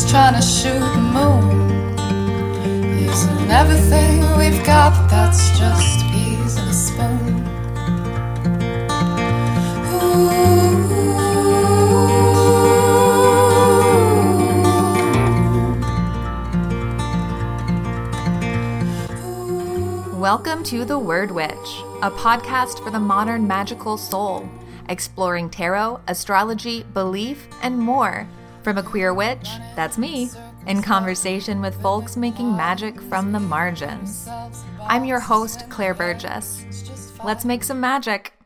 just trying to shoot the moon. Using everything we've got, that's just peas in a spoon. Welcome to The Word Witch, a podcast for the modern magical soul, exploring tarot, astrology, belief, and more. From a queer witch, that's me, in conversation with folks making magic from the margins. I'm your host, Claire Burgess. Let's make some magic.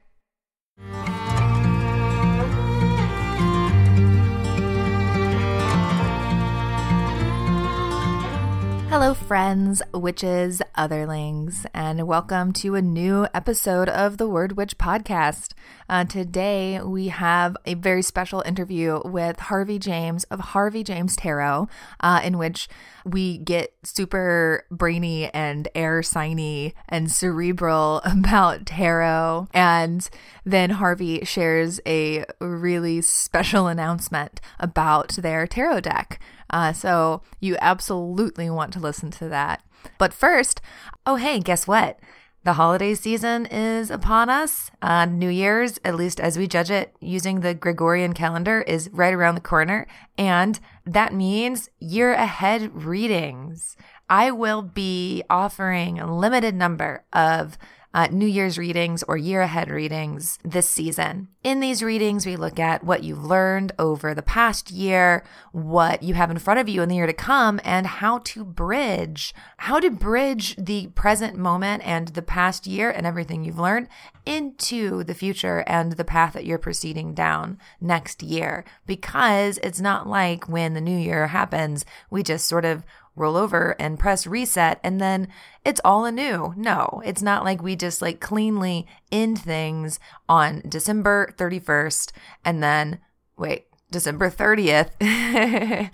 Hello, friends, witches, otherlings, and welcome to a new episode of the Word Witch podcast. Uh, today, we have a very special interview with Harvey James of Harvey James Tarot, uh, in which we get super brainy and air signy and cerebral about tarot. And then Harvey shares a really special announcement about their tarot deck. Uh, so you absolutely want to listen to that. But first, oh, hey, guess what? The holiday season is upon us. Uh, New Year's, at least as we judge it using the Gregorian calendar, is right around the corner. And that means year ahead readings. I will be offering a limited number of uh, New Year's readings or year ahead readings this season. In these readings, we look at what you've learned over the past year, what you have in front of you in the year to come, and how to bridge, how to bridge the present moment and the past year and everything you've learned into the future and the path that you're proceeding down next year. Because it's not like when the new year happens, we just sort of roll over and press reset and then it's all anew. No, it's not like we just like cleanly end things on December 31st and then wait, December 30th.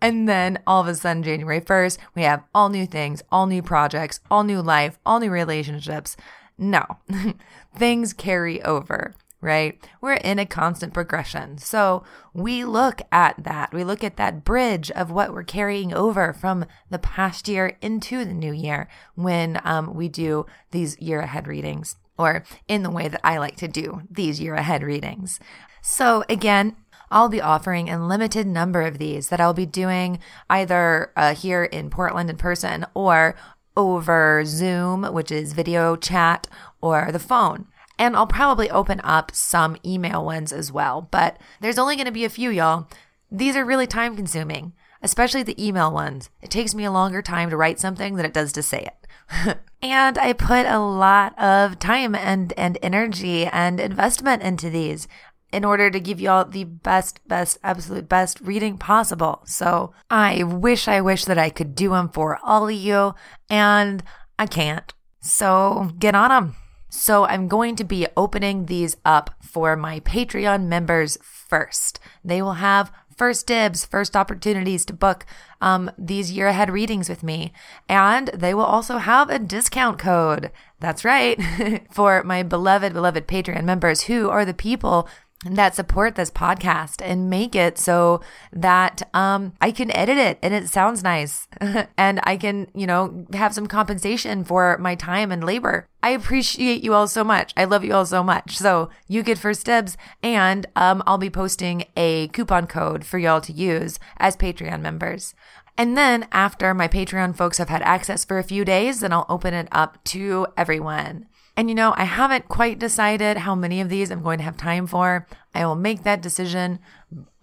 and then all of a sudden, January 1st, we have all new things, all new projects, all new life, all new relationships. No, things carry over right? We're in a constant progression. So we look at that. We look at that bridge of what we're carrying over from the past year into the new year when um, we do these year ahead readings, or in the way that I like to do these year ahead readings. So again, I'll be offering a limited number of these that I'll be doing either uh, here in Portland in person or over Zoom, which is video chat, or the phone. And I'll probably open up some email ones as well, but there's only going to be a few, y'all. These are really time consuming, especially the email ones. It takes me a longer time to write something than it does to say it. and I put a lot of time and, and energy and investment into these in order to give y'all the best, best, absolute best reading possible. So I wish, I wish that I could do them for all of you, and I can't. So get on them. So I'm going to be opening these up for my Patreon members first. They will have first dibs, first opportunities to book um, these year ahead readings with me. And they will also have a discount code. That's right. for my beloved, beloved Patreon members who are the people that support this podcast and make it so that um, I can edit it and it sounds nice and I can, you know, have some compensation for my time and labor. I appreciate you all so much. I love you all so much. So you get first dibs and um, I'll be posting a coupon code for y'all to use as Patreon members. And then after my Patreon folks have had access for a few days, then I'll open it up to everyone. And you know, I haven't quite decided how many of these I'm going to have time for. I will make that decision,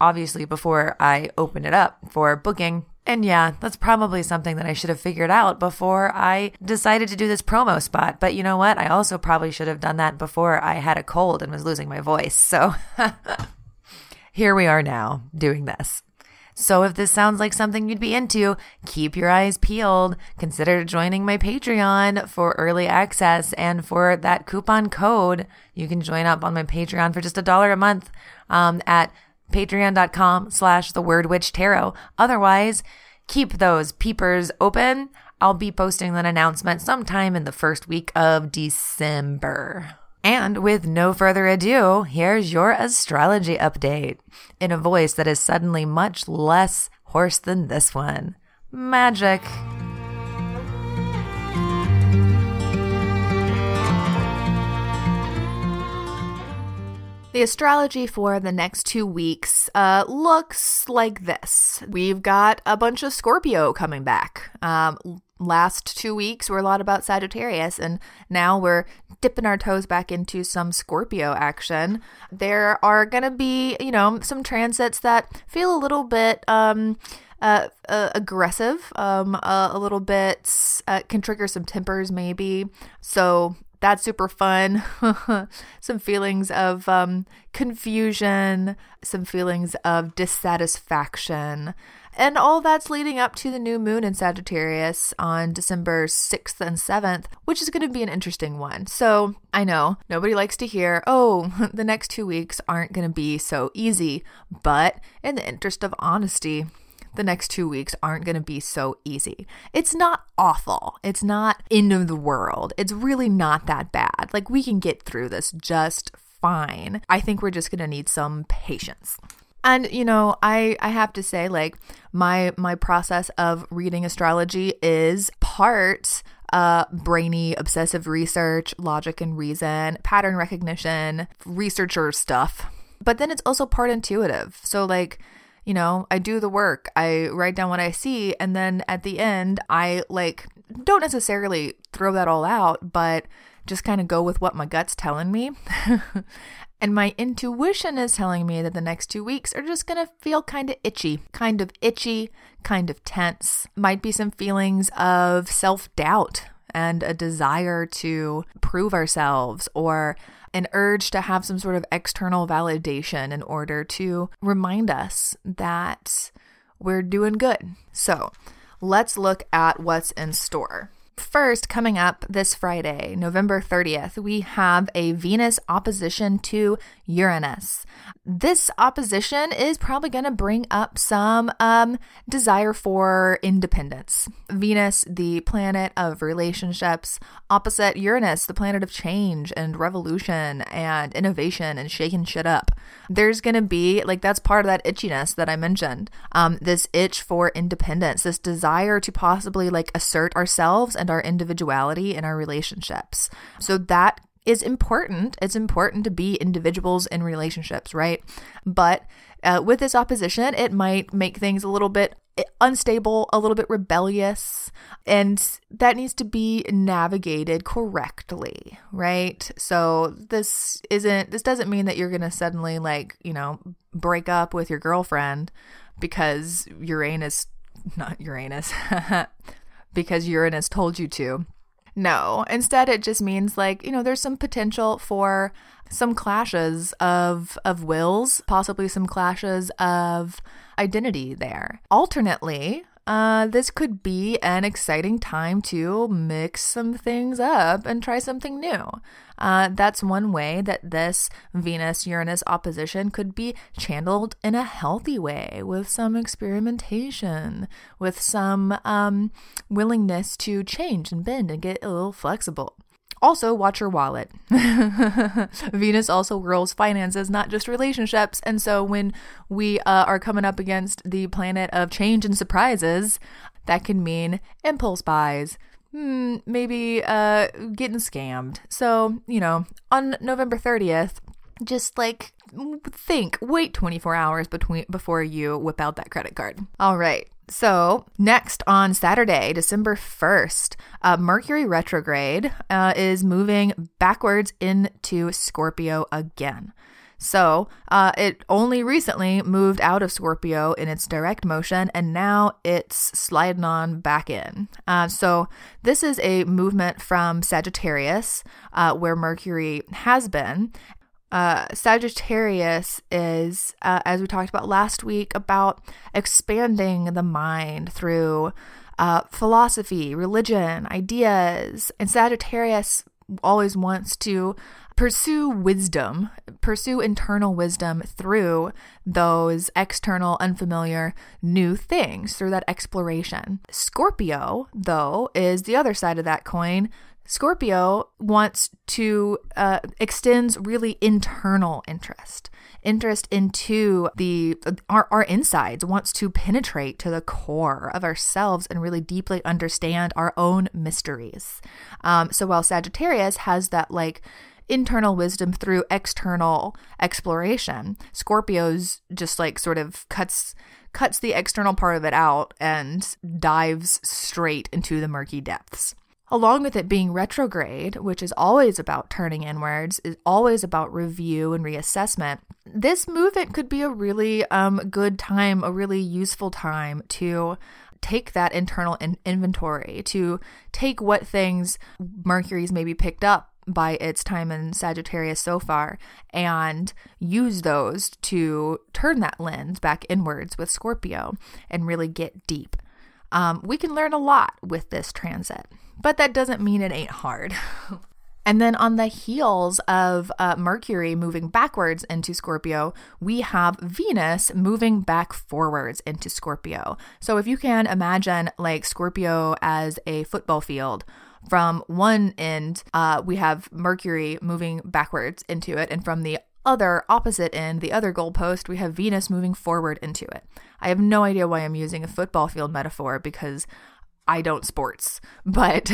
obviously, before I open it up for booking. And yeah, that's probably something that I should have figured out before I decided to do this promo spot. But you know what? I also probably should have done that before I had a cold and was losing my voice. So here we are now doing this. So if this sounds like something you'd be into, keep your eyes peeled. Consider joining my Patreon for early access and for that coupon code. You can join up on my Patreon for just a dollar a month um, at patreon.com slash the word witch tarot. Otherwise, keep those peepers open. I'll be posting that announcement sometime in the first week of December. And with no further ado, here's your astrology update in a voice that is suddenly much less hoarse than this one. Magic. The astrology for the next two weeks uh, looks like this. We've got a bunch of Scorpio coming back. Um, last two weeks were a lot about Sagittarius, and now we're dipping our toes back into some Scorpio action. There are going to be, you know, some transits that feel a little bit. Um, uh, uh, aggressive, um, uh, a little bit uh, can trigger some tempers, maybe. So that's super fun. some feelings of um, confusion, some feelings of dissatisfaction. And all that's leading up to the new moon in Sagittarius on December 6th and 7th, which is going to be an interesting one. So I know nobody likes to hear, oh, the next two weeks aren't going to be so easy. But in the interest of honesty, the next two weeks aren't going to be so easy. It's not awful. It's not end of the world. It's really not that bad. Like, we can get through this just fine. I think we're just going to need some patience. And you know, I I have to say like my my process of reading astrology is part uh, brainy, obsessive research, logic and reason, pattern recognition, researcher stuff. But then it's also part intuitive. So, like, you know, I do the work, I write down what I see, and then at the end, I like don't necessarily throw that all out, but just kind of go with what my gut's telling me. and my intuition is telling me that the next two weeks are just to feel kind of itchy, kind of itchy, kind of tense. Might be some feelings of self doubt and a desire to prove ourselves or an urge to have some sort of external validation in order to remind us that we're doing good. So let's look at what's in store. First, coming up this Friday, November 30th, we have a Venus opposition to Uranus. This opposition is probably going to bring up some um, desire for independence. Venus, the planet of relationships, opposite Uranus, the planet of change and revolution and innovation and shaking shit up. There's going to be, like, that's part of that itchiness that I mentioned. Um, this itch for independence, this desire to possibly, like, assert ourselves and our individuality in our relationships. So that is important. It's important to be individuals in relationships, right? But uh, with this opposition, it might make things a little bit unstable, a little bit rebellious, and that needs to be navigated correctly, right? So this isn't this doesn't mean that you're going to suddenly like, you know, break up with your girlfriend because Uranus not Uranus because Uranus told you to. No, instead it just means like, you know, there's some potential for some clashes of of wills, possibly some clashes of identity there. Alternately, uh, this could be an exciting time to mix some things up and try something new. Uh, that's one way that this Venus Uranus opposition could be channeled in a healthy way with some experimentation, with some um, willingness to change and bend and get a little flexible. Also, watch your wallet. Venus also rules finances, not just relationships. And so, when we uh, are coming up against the planet of change and surprises, that can mean impulse buys, hmm, maybe uh, getting scammed. So, you know, on November 30th, just like think, wait 24 hours between before you whip out that credit card. All right. So, next on Saturday, December 1st, uh, Mercury retrograde uh, is moving backwards into Scorpio again. So, uh, it only recently moved out of Scorpio in its direct motion, and now it's sliding on back in. Uh, so, this is a movement from Sagittarius, uh, where Mercury has been, uh, Sagittarius is, uh, as we talked about last week, about expanding the mind through uh, philosophy, religion, ideas. And Sagittarius always wants to pursue wisdom, pursue internal wisdom through those external, unfamiliar, new things, through that exploration. Scorpio, though, is the other side of that coin Scorpio wants to uh, extends really internal interest, interest into the our, our insides, wants to penetrate to the core of ourselves and really deeply understand our own mysteries. Um, so while Sagittarius has that like internal wisdom through external exploration, Scorpio's just like sort of cuts cuts the external part of it out and dives straight into the murky depths along with it being retrograde, which is always about turning inwards, is always about review and reassessment. This movement could be a really um, good time, a really useful time to take that internal in- inventory, to take what things Mercury's maybe picked up by its time in Sagittarius so far and use those to turn that lens back inwards with Scorpio and really get deep. Um, we can learn a lot with this transit but that doesn't mean it ain't hard. And then on the heels of uh, Mercury moving backwards into Scorpio, we have Venus moving back forwards into Scorpio. So if you can imagine like Scorpio as a football field, from one end, uh, we have Mercury moving backwards into it, and from the other opposite end, the other goalpost, we have Venus moving forward into it. I have no idea why I'm using a football field metaphor because I don't sports, but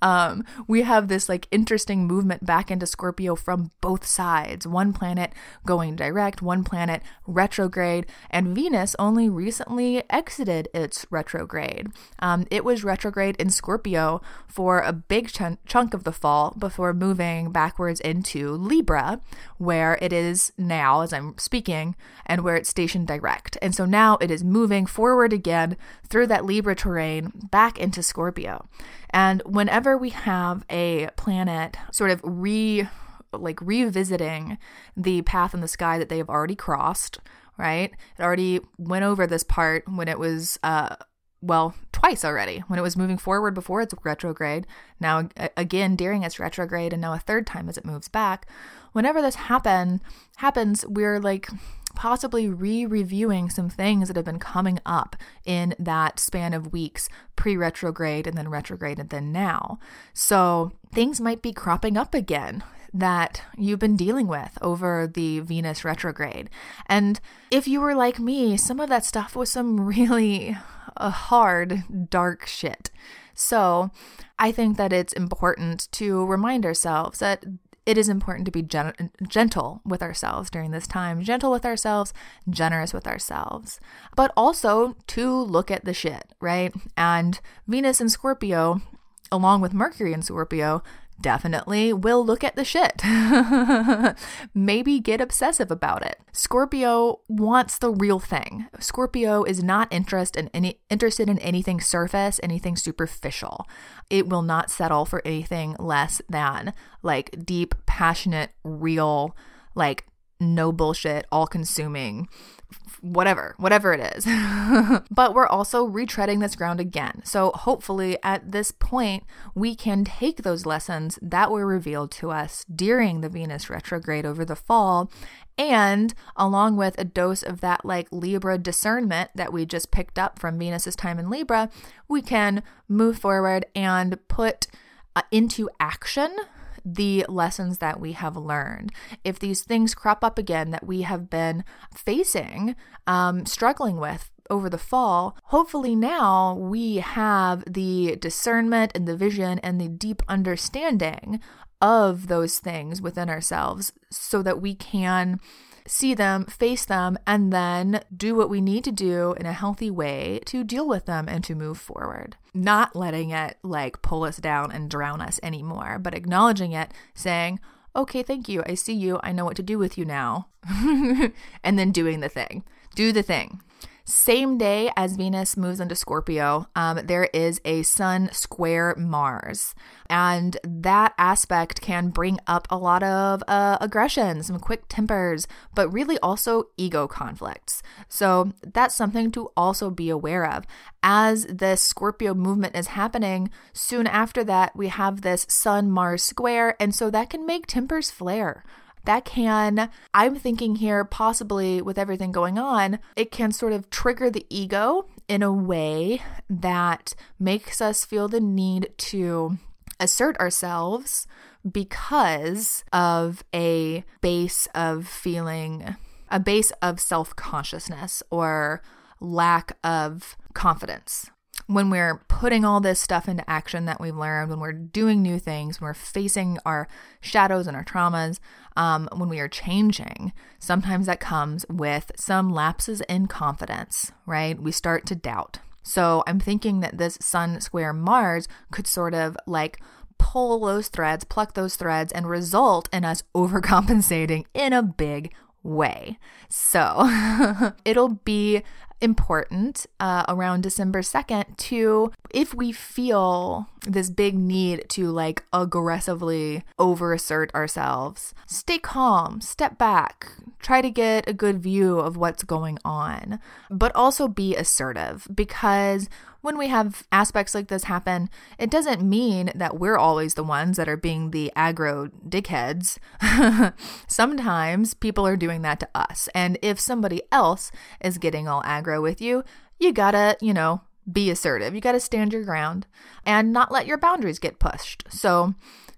um, we have this like interesting movement back into Scorpio from both sides. One planet going direct, one planet retrograde, and Venus only recently exited its retrograde. Um, it was retrograde in Scorpio for a big ch- chunk of the fall before moving backwards into Libra, where it is now, as I'm speaking, and where it's stationed direct. And so now it is moving forward again through that Libra terrain back into Scorpio. And whenever we have a planet sort of re like revisiting the path in the sky that they have already crossed, right? It already went over this part when it was uh well, twice already when it was moving forward before its retrograde, now again during its retrograde, and now a third time as it moves back. Whenever this happen happens, we're like possibly re reviewing some things that have been coming up in that span of weeks pre retrograde and then retrograde and then now. So things might be cropping up again that you've been dealing with over the Venus retrograde. And if you were like me, some of that stuff was some really uh, hard, dark shit. So I think that it's important to remind ourselves that it is important to be gen- gentle with ourselves during this time, gentle with ourselves, generous with ourselves, but also to look at the shit, right? And Venus and Scorpio, along with Mercury and Scorpio, definitely will look at the shit. Maybe get obsessive about it. Scorpio wants the real thing. Scorpio is not interest in any, interested in anything surface, anything superficial. It will not settle for anything less than like deep, passionate, real, like no bullshit, all consuming whatever, whatever it is. but we're also retreading this ground again. So hopefully at this point, we can take those lessons that were revealed to us during the Venus retrograde over the fall and along with a dose of that like Libra discernment that we just picked up from Venus's time in Libra, we can move forward and put uh, into action the lessons that we have learned. If these things crop up again that we have been facing, um, struggling with over the fall, hopefully now we have the discernment and the vision and the deep understanding of those things within ourselves so that we can see them, face them, and then do what we need to do in a healthy way to deal with them and to move forward. Not letting it like pull us down and drown us anymore, but acknowledging it, saying, okay, thank you. I see you. I know what to do with you now. and then doing the thing. Do the thing. Same day as Venus moves into Scorpio, um, there is a Sun square Mars. And that aspect can bring up a lot of uh, aggression, some quick tempers, but really also ego conflicts. So that's something to also be aware of. As this Scorpio movement is happening, soon after that, we have this Sun Mars square. And so that can make tempers flare that can, I'm thinking here, possibly with everything going on, it can sort of trigger the ego in a way that makes us feel the need to assert ourselves because of a base of feeling, a base of self consciousness or lack of confidence. When we're putting all this stuff into action that we've learned, when we're doing new things, when we're facing our shadows and our traumas, um, when we are changing, sometimes that comes with some lapses in confidence, right? We start to doubt. So I'm thinking that this Sun square Mars could sort of like pull those threads, pluck those threads, and result in us overcompensating in a big way. So it'll be important uh, around December 2nd to, if we feel this big need to like aggressively overassert ourselves, stay calm, step back, try to get a good view of what's going on, but also be assertive because when we have aspects like this happen, it doesn't mean that we're always the ones that are being the aggro dickheads. Sometimes people are doing that to us. And if somebody else is getting all aggro with you, you gotta, you know, be assertive. You gotta stand your ground and not let your boundaries get pushed. So,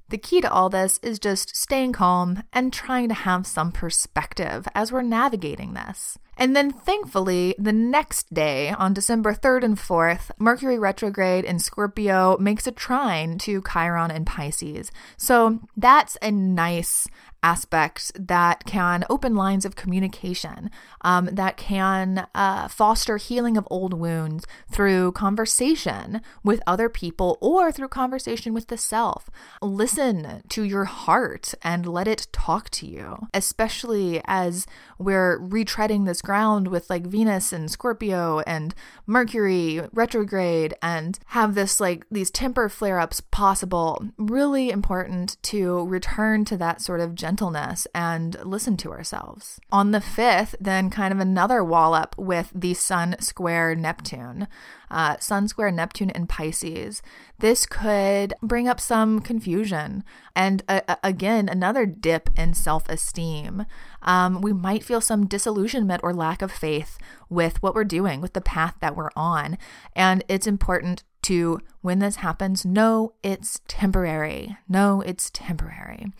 the key to all this is just staying calm and trying to have some perspective as we're navigating this. And then thankfully, the next day, on December 3rd and 4th, Mercury retrograde in Scorpio makes a trine to Chiron and Pisces. So that's a nice aspect that can open lines of communication, um, that can uh, foster healing of old wounds through conversation with other people or through conversation with the self. Listen to your heart and let it talk to you, especially as we're retreading this ground with like Venus and Scorpio and Mercury retrograde and have this like these temper flare ups possible. Really important to return to that sort of gentleness and listen to ourselves. On the 5th, then kind of another wallop with the Sun square Neptune uh, Sun square Neptune in Pisces. This could bring up some confusion and uh, again, another dip in self esteem. Um, we might feel some disillusionment or lack of faith with what we're doing, with the path that we're on. And it's important to, when this happens, know it's temporary. No, it's temporary.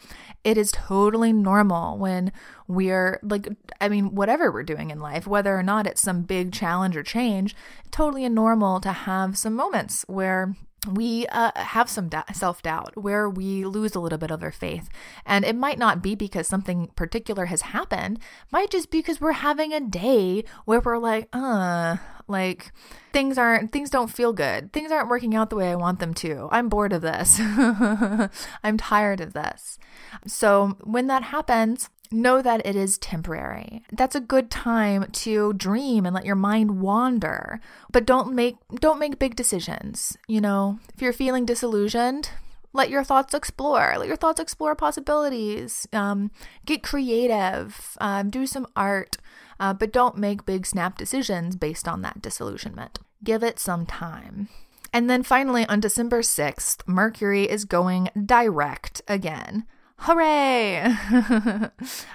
It is totally normal when we're like, I mean, whatever we're doing in life, whether or not it's some big challenge or change, totally normal to have some moments where we uh, have some da- self doubt, where we lose a little bit of our faith. And it might not be because something particular has happened, might just be because we're having a day where we're like, uh, like things aren't, things don't feel good. Things aren't working out the way I want them to. I'm bored of this. I'm tired of this. So when that happens, know that it is temporary. That's a good time to dream and let your mind wander. But don't make don't make big decisions. You know, if you're feeling disillusioned, let your thoughts explore. Let your thoughts explore possibilities. Um, get creative. Um, do some art. Uh, but don't make big snap decisions based on that disillusionment. Give it some time. And then finally, on December 6th, Mercury is going direct again. Hooray!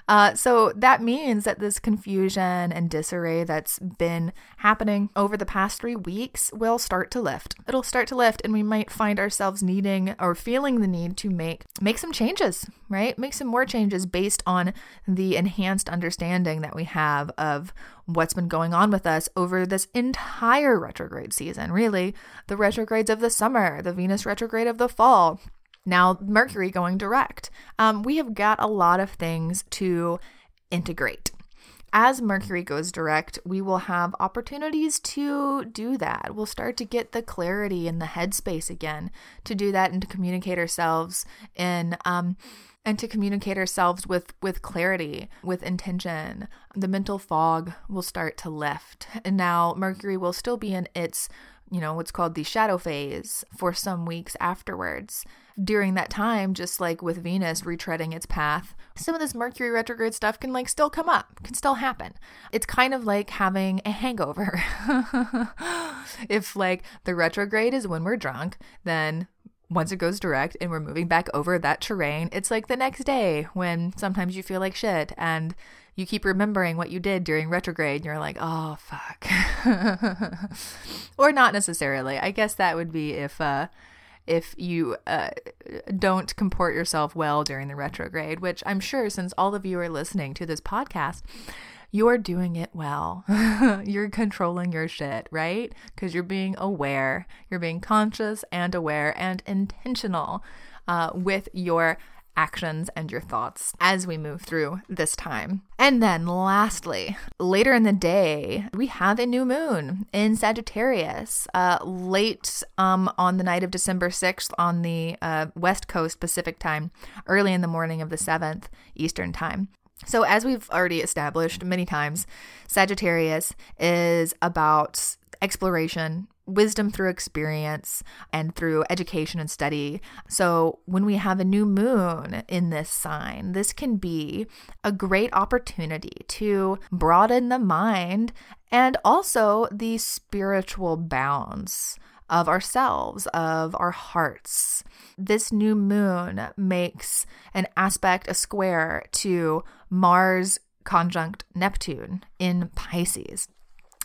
uh, so that means that this confusion and disarray that's been happening over the past three weeks will start to lift. It'll start to lift, and we might find ourselves needing or feeling the need to make make some changes, right? Make some more changes based on the enhanced understanding that we have of what's been going on with us over this entire retrograde season. Really, the retrogrades of the summer, the Venus retrograde of the fall now, Mercury going direct. Um, we have got a lot of things to integrate. As Mercury goes direct, we will have opportunities to do that. We'll start to get the clarity in the headspace again to do that and to communicate ourselves in um, and to communicate ourselves with with clarity with intention the mental fog will start to lift and now mercury will still be in its you know, what's called the shadow phase for some weeks afterwards. During that time, just like with Venus retreading its path, some of this Mercury retrograde stuff can like still come up, can still happen. It's kind of like having a hangover. if like the retrograde is when we're drunk, then once it goes direct and we're moving back over that terrain, it's like the next day when sometimes you feel like shit and you keep remembering what you did during retrograde and you're like, oh, fuck. or not necessarily. I guess that would be if, uh, if you uh, don't comport yourself well during the retrograde, which I'm sure since all of you are listening to this podcast, you're doing it well. you're controlling your shit, right? Because you're being aware, you're being conscious and aware and intentional uh, with your actions and your thoughts as we move through this time. And then lastly, later in the day, we have a new moon in Sagittarius, uh, late um, on the night of December 6th on the uh, West Coast Pacific time, early in the morning of the 7th Eastern time. So, as we've already established many times, Sagittarius is about exploration, wisdom through experience, and through education and study. So, when we have a new moon in this sign, this can be a great opportunity to broaden the mind and also the spiritual bounds of ourselves, of our hearts. This new moon makes an aspect, a square to Mars conjunct Neptune in Pisces.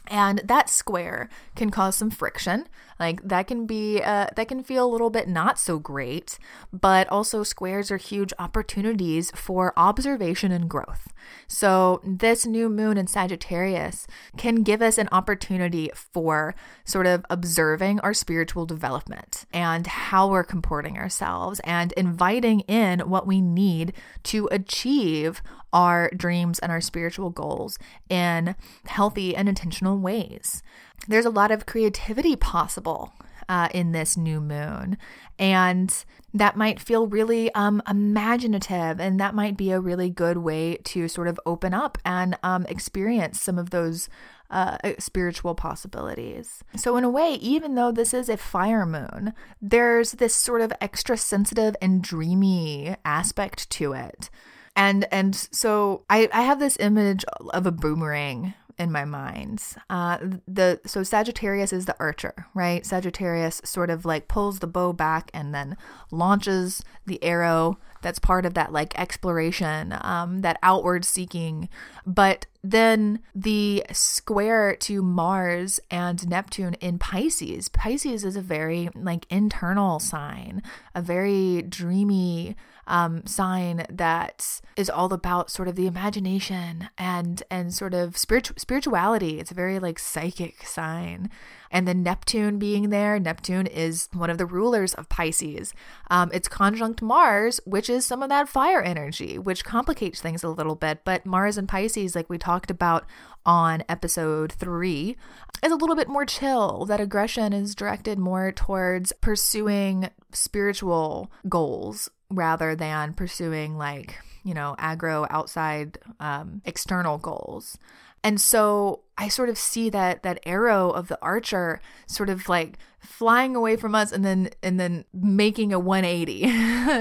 And that square can cause some friction. Like that can be, uh, that can feel a little bit not so great, but also squares are huge opportunities for observation and growth. So this new moon in Sagittarius can give us an opportunity for sort of observing our spiritual development and how we're comporting ourselves and inviting in what we need to achieve our dreams and our spiritual goals in healthy and intentional ways. There's a lot of creativity possible uh, in this new moon. And that might feel really um, imaginative, and that might be a really good way to sort of open up and um, experience some of those uh, spiritual possibilities. So, in a way, even though this is a fire moon, there's this sort of extra sensitive and dreamy aspect to it and and so I, I have this image of a boomerang in my mind. Uh, the so Sagittarius is the archer, right? Sagittarius sort of like pulls the bow back and then launches the arrow. That's part of that like exploration, um, that outward seeking. But then the square to Mars and Neptune in Pisces. Pisces is a very like internal sign, a very dreamy um, sign that is all about sort of the imagination and and sort of spiritual spirituality. It's a very like psychic sign. And then Neptune being there, Neptune is one of the rulers of Pisces. Um, it's conjunct Mars, which is some of that fire energy, which complicates things a little bit. But Mars and Pisces, like we talked about on episode three, is a little bit more chill. That aggression is directed more towards pursuing spiritual goals rather than pursuing like you know agro outside um, external goals. And so I sort of see that that arrow of the archer sort of like flying away from us and then and then making a 180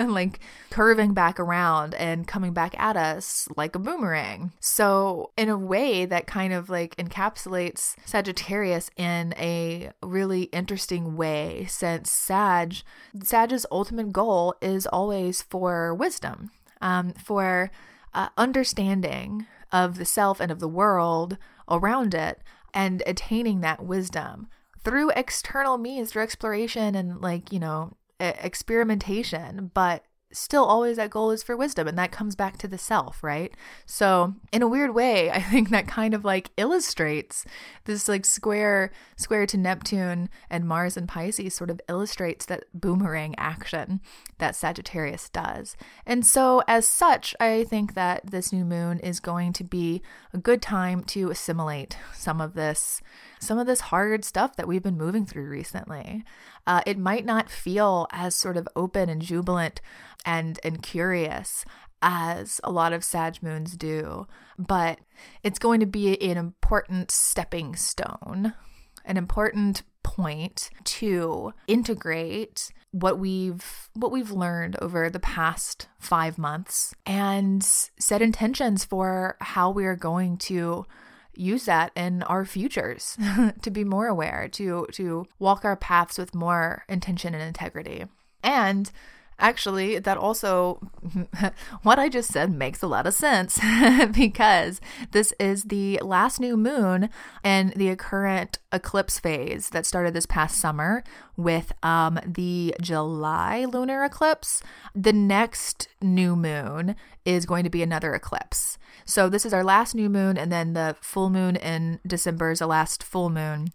like curving back around and coming back at us like a boomerang. So in a way that kind of like encapsulates Sagittarius in a really interesting way since Sag Sag's ultimate goal is always for wisdom. Um, for uh, understanding of the self and of the world around it and attaining that wisdom through external means, through exploration and like, you know, experimentation, but still always that goal is for wisdom and that comes back to the self right so in a weird way i think that kind of like illustrates this like square square to neptune and mars and pisces sort of illustrates that boomerang action that sagittarius does and so as such i think that this new moon is going to be a good time to assimilate some of this some of this hard stuff that we've been moving through recently. Uh, it might not feel as sort of open and jubilant and and curious as a lot of Sag moons do, but it's going to be an important stepping stone, an important point to integrate what we've what we've learned over the past 5 months and set intentions for how we are going to use that in our futures to be more aware, to to walk our paths with more intention and integrity. And Actually, that also, what I just said makes a lot of sense because this is the last new moon in the current eclipse phase that started this past summer with um, the July lunar eclipse. The next new moon is going to be another eclipse. So, this is our last new moon, and then the full moon in December is the last full moon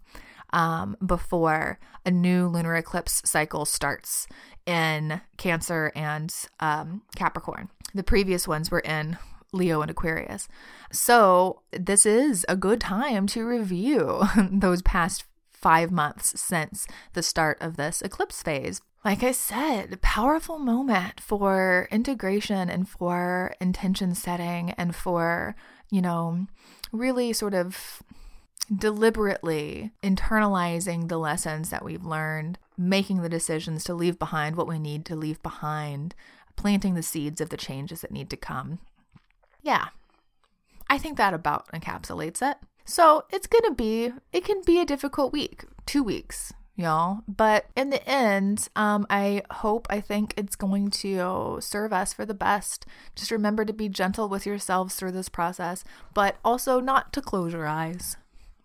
um, before a new lunar eclipse cycle starts in Cancer and um, Capricorn. The previous ones were in Leo and Aquarius. So, this is a good time to review those past five months since the start of this eclipse phase. Like I said, powerful moment for integration and for intention setting and for, you know, really sort of deliberately internalizing the lessons that we've learned, making the decisions to leave behind what we need to leave behind, planting the seeds of the changes that need to come. Yeah, I think that about encapsulates it. So it's going to be, it can be a difficult week, two weeks, y'all. But in the end, um, I hope, I think it's going to serve us for the best. Just remember to be gentle with yourselves through this process, but also not to close your eyes.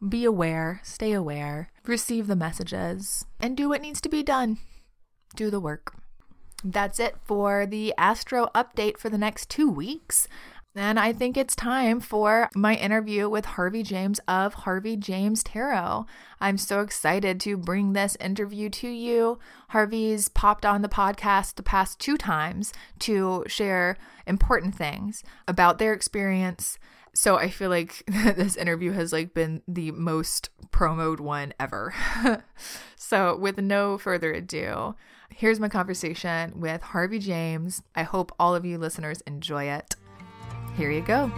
Be aware, stay aware, receive the messages, and do what needs to be done. Do the work. That's it for the Astro update for the next two weeks. And I think it's time for my interview with Harvey James of Harvey James Tarot. I'm so excited to bring this interview to you. Harvey's popped on the podcast the past two times to share important things about their experience so I feel like this interview has like been the most promoed one ever. so with no further ado, here's my conversation with Harvey James. I hope all of you listeners enjoy it. Here you go.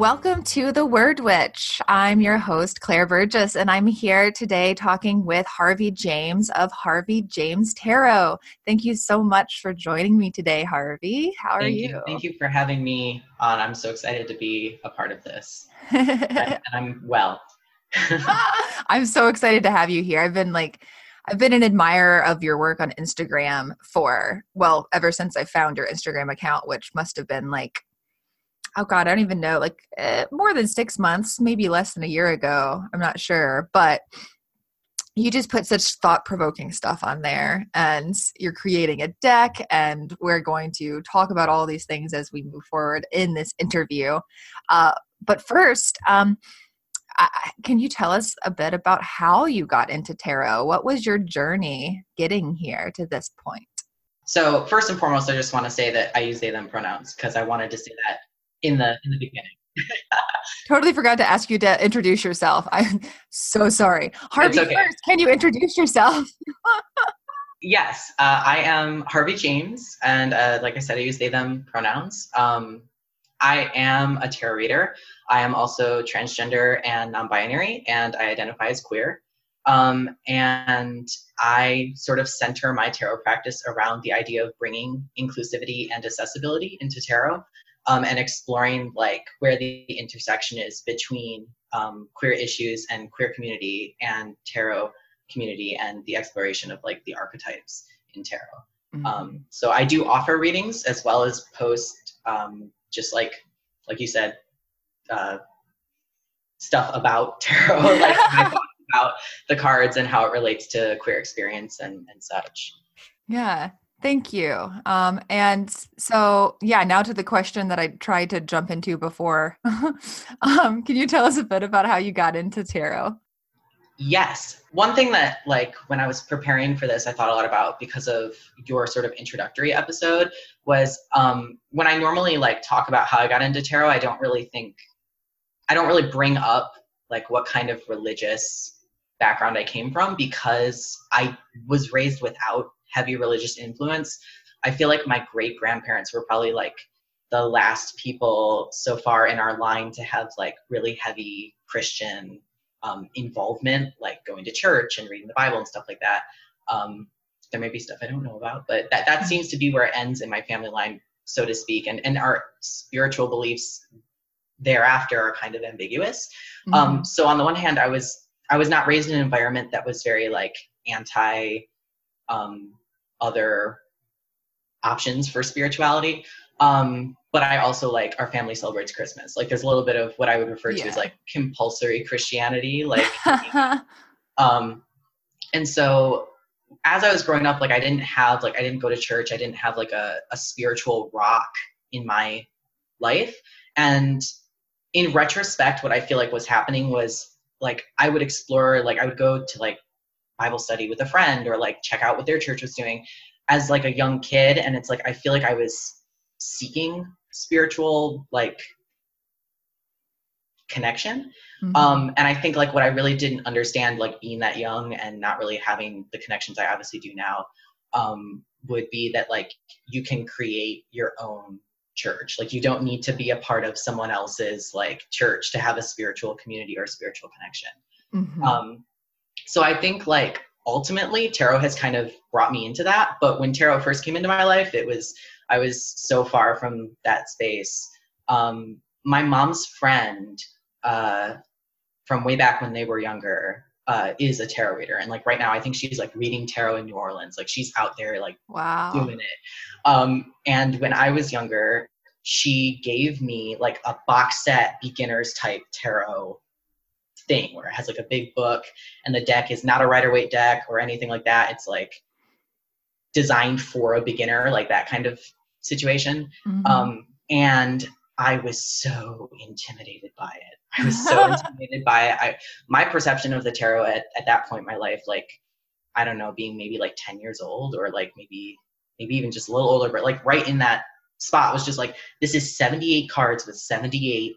Welcome to The Word Witch. I'm your host, Claire Burgess, and I'm here today talking with Harvey James of Harvey James Tarot. Thank you so much for joining me today, Harvey. How are you? you? Thank you for having me on. I'm so excited to be a part of this. and I'm well. I'm so excited to have you here. I've been like, I've been an admirer of your work on Instagram for, well, ever since I found your Instagram account, which must have been like oh god i don't even know like uh, more than six months maybe less than a year ago i'm not sure but you just put such thought-provoking stuff on there and you're creating a deck and we're going to talk about all these things as we move forward in this interview. Uh, but first um, I, can you tell us a bit about how you got into tarot? What was your journey getting here to this point? So first and foremost i just want to say that i use they them pronouns because i wanted to say that in the in the beginning. totally forgot to ask you to introduce yourself. I'm so sorry. Harvey, okay. first, can you introduce yourself? yes, uh, I am Harvey James, and uh, like I said, I use they them pronouns. Um, I am a tarot reader. I am also transgender and non-binary, and I identify as queer. Um, and I sort of center my tarot practice around the idea of bringing inclusivity and accessibility into tarot um, and exploring like where the intersection is between um, queer issues and queer community and tarot community and the exploration of like the archetypes in tarot. Mm-hmm. Um, so I do offer readings as well as post um, just like like you said uh, stuff about tarot, like about the cards and how it relates to queer experience and, and such. Yeah. Thank you. Um, and so, yeah, now to the question that I tried to jump into before. um, can you tell us a bit about how you got into tarot? Yes. One thing that, like, when I was preparing for this, I thought a lot about because of your sort of introductory episode was um, when I normally like talk about how I got into tarot, I don't really think, I don't really bring up like what kind of religious background I came from because I was raised without heavy religious influence. I feel like my great grandparents were probably like the last people so far in our line to have like really heavy Christian um, involvement, like going to church and reading the Bible and stuff like that. Um, there may be stuff I don't know about, but that, that seems to be where it ends in my family line, so to speak. And, and our spiritual beliefs thereafter are kind of ambiguous. Mm-hmm. Um, so on the one hand, I was I was not raised in an environment that was very like anti um, other options for spirituality. Um, but I also like our family celebrates Christmas. Like there's a little bit of what I would refer to Yeah. as like compulsory Christianity. Like um and so as I was growing up, like I didn't have like I didn't go to church. I didn't have like a, a spiritual rock in my life. And in retrospect, what I feel like was happening was like I would explore, like I would go to like Bible study with a friend or like check out what their church was doing as like a young kid. And it's like I feel like I was seeking spiritual like connection. Mhm. Um, and I think like what I really didn't understand, like being that young and not really having the connections I obviously do now, um, would be that like you can create your own church. Like you don't need to be a part of someone else's like church to have a spiritual community or spiritual connection. Mhm. Um, so I think like ultimately tarot has kind of brought me into that. But when tarot first came into my life, it was I was so far from that space. Um, my mom's friend uh, from way back when they were younger uh, is a tarot reader, and like right now, I think she's like reading tarot in New Orleans. Like she's out there like wow. doing it. Um, and when I was younger, she gave me like a box set beginners type tarot thing where it has like a big book and the deck is not a Rider Waite deck or anything like that. It's like designed for a beginner, like that kind of situation. Mhm. Um, and I was so intimidated by it. I was so intimidated by it. I, my perception of the tarot at, at that point in my life, like, I don't know, being maybe like 10 years old or like maybe, maybe even just a little older, but like right in that spot was just like, this is 78 cards with 78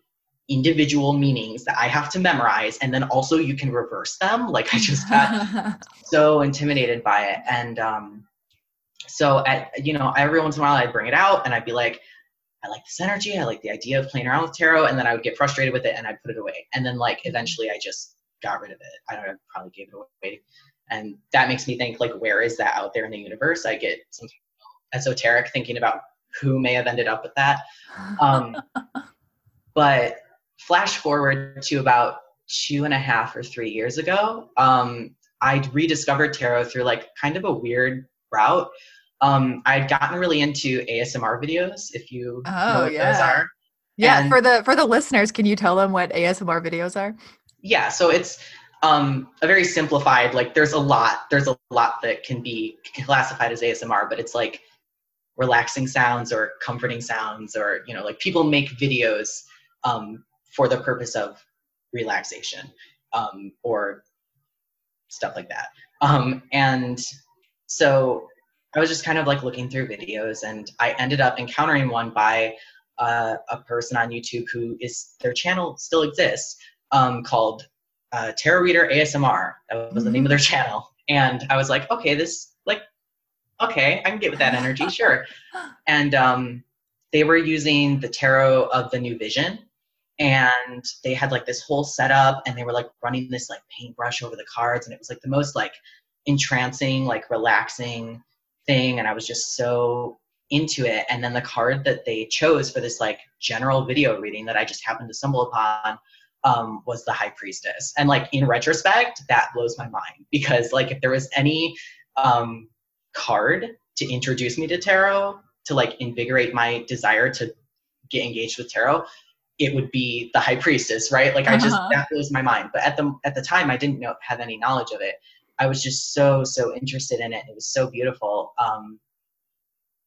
individual meanings that I have to memorize. And then also you can reverse them. Like I just got so intimidated by it. And um, so at you know every once in a while I'd bring it out and I'd be like, I like this energy. I like the idea of playing around with tarot, and then I would get frustrated with it and I'd put it away. And then like eventually I just got rid of it. I don't know, I probably gave it away. And that makes me think like, where is that out there in the universe? I get some esoteric thinking about who may have ended up with that. Um, but flash forward to about two and a half or three years ago, um, I rediscovered tarot through like kind of a weird route. Um, I'd gotten really into ASMR videos, if you know Oh, what those are. yeah, and- for the for the listeners, can you tell them what ASMR videos are? Yeah, so it's um, a very simplified. Like, there's a lot. There's a lot that can be classified as ASMR, but it's like relaxing sounds or comforting sounds, or you know, like people make videos um, for the purpose of relaxation um, or stuff like that. Um, and so I was just kind of like looking through videos, and I ended up encountering one by uh, a person on YouTube who is their channel still exists um, called uh, Tarot Reader ASMR. That was the name of their channel, and I was like, okay, this like, okay, I can get with that energy, sure. And um, they were using the tarot of the New Vision, and they had like this whole setup, and they were like running this like paintbrush over the cards, and it was like the most like entrancing, like relaxing thing, and I was just so into it. And then the card that they chose for this like general video reading that I just happened to stumble upon um, was the High Priestess. And like in retrospect, that blows my mind because like if there was any um, card to introduce me to tarot to like invigorate my desire to get engaged with tarot, it would be the High Priestess, right? Like I just Uh-huh. that blows my mind. But at the at the time, I didn't know have any knowledge of it. I was just so so interested in it. It was so beautiful. Um,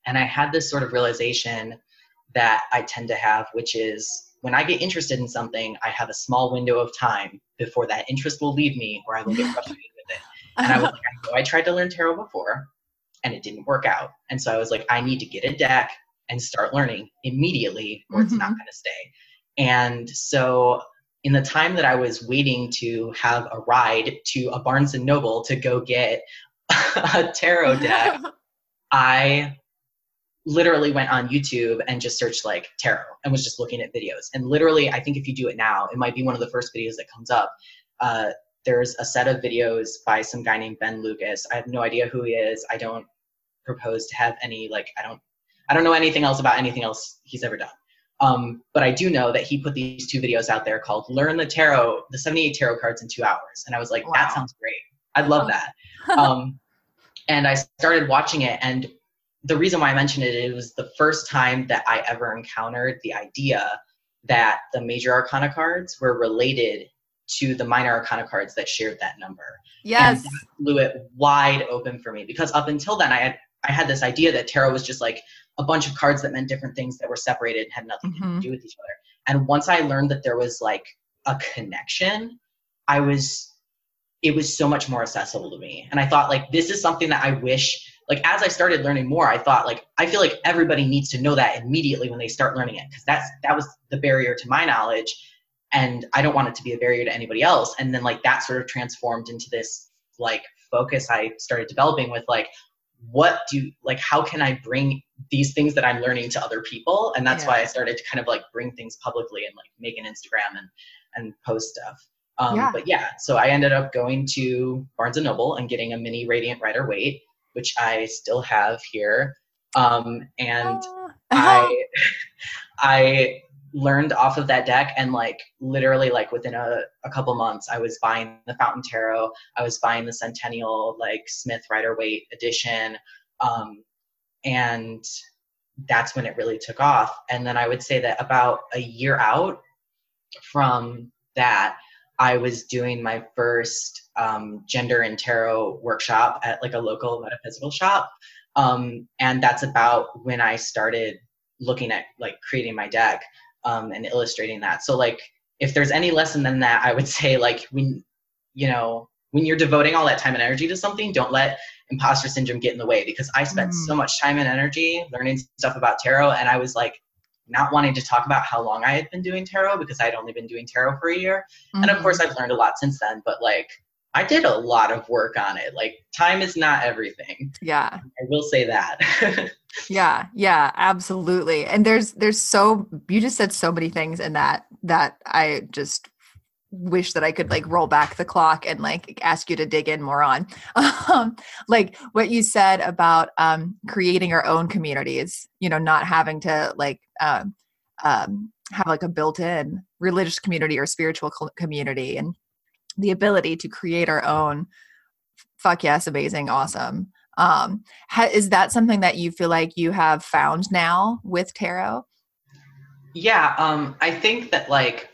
and I had this sort of realization that I tend to have, which is when I get interested in something, I have a small window of time before that interest will leave me or I will get frustrated with it. And I was like, I know I tried to learn tarot before and it didn't work out. And so I was like, I need to get a deck and start learning immediately or it's not Mhm. going to stay. And so in the time that I was waiting to have a ride to a Barnes and Noble to go get a tarot deck, I literally went on YouTube and just searched like tarot and was just looking at videos. And literally, I think if you do it now, it might be one of the first videos that comes up. Uh, there's a set of videos by some guy named Ben Lucas. I have no idea who he is. I don't propose to have any like I don't I don't know anything else about anything else he's ever done. Um, but I do know that he put these two videos out there called "Learn the Tarot," the 78 tarot cards in two hours, and I was like, Wow. that sounds great. I'd love that. um, and I started watching it, and the reason why I mentioned it, it was the first time that I ever encountered the idea that the major arcana cards were related to the minor arcana cards that shared that number yes. blew it wide open for me because up until then I had I had this idea that tarot was just like a bunch of cards that meant different things that were separated and had nothing Mhm. to do with each other. And once I learned that there was like a connection, I was it was so much more accessible to me. And I thought like this is something that I wish like as I started learning more, I thought like I feel like everybody needs to know that immediately when they start learning it because that's that was the barrier to my knowledge and I don't want it to be a barrier to anybody else. And then like that sort of transformed into this like focus I started developing with like what do like how can I bring these things that I'm learning to other people? And that's Yeah. why I started to kind of like bring things publicly and like make an Instagram and and post stuff. Um, Yeah. But yeah, so I ended up going to Barnes and Noble and getting a mini Radiant Rider Waite, which I still have here. Um, and I I learned off of that deck and like literally like within a, a couple months I was buying the Fountain Tarot, I was buying the Centennial like Smith Rider Waite edition. Um, and that's when it really took off. And then I would say that about a year out from that, I was doing my first um, gender and tarot workshop at like a local metaphysical shop. Um, and that's about when I started looking at like creating my deck um, and illustrating that. So like if there's any lesson than that, I would say like when you know when you're devoting all that time and energy to something, don't let imposter syndrome get in the way because I spent Mm. so much time and energy learning stuff about tarot and I was like not wanting to talk about how long I had been doing tarot because I'd only been doing tarot for a year. And of Mhm. course I've learned a lot since then, but like I did a lot of work on it. Like time is not everything. yeah. I will say that. Yeah, yeah, absolutely. And there's there's so you just said so many things in that that I just wish that I could like roll back the clock and like ask you to dig in more on. Um, like what you said about um creating our own communities, you know, not having to like um um have like a built-in religious community or spiritual co- community and the ability to create our own fuck yes amazing awesome um ha- is that something that you feel like you have found now with tarot Yeah, um, I think that like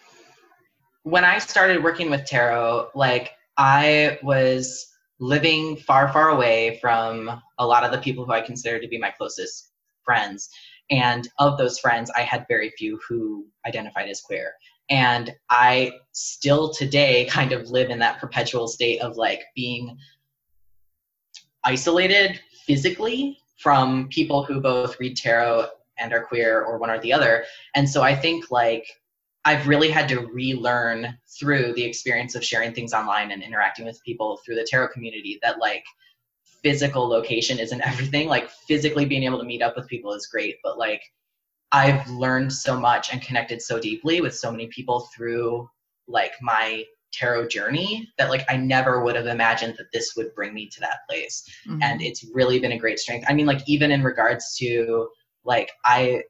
when I started working with tarot, like I was living far, far away from a lot of the people who I consider to be my closest friends. And of those friends, I had very few who identified as queer. And I still today kind of live in that perpetual state of like being isolated physically from people who both read tarot and are queer or one or the other. And so I think like I've really had to relearn through the experience of sharing things online and interacting with people through the tarot community that like physical location isn't everything. Like physically being able to meet up with people is great, but like I've learned so much and connected so deeply with so many people through like my tarot journey that like I never would have imagined that this would bring me to that place Mhm. and it's really been a great strength. I mean, like even in regards to like I,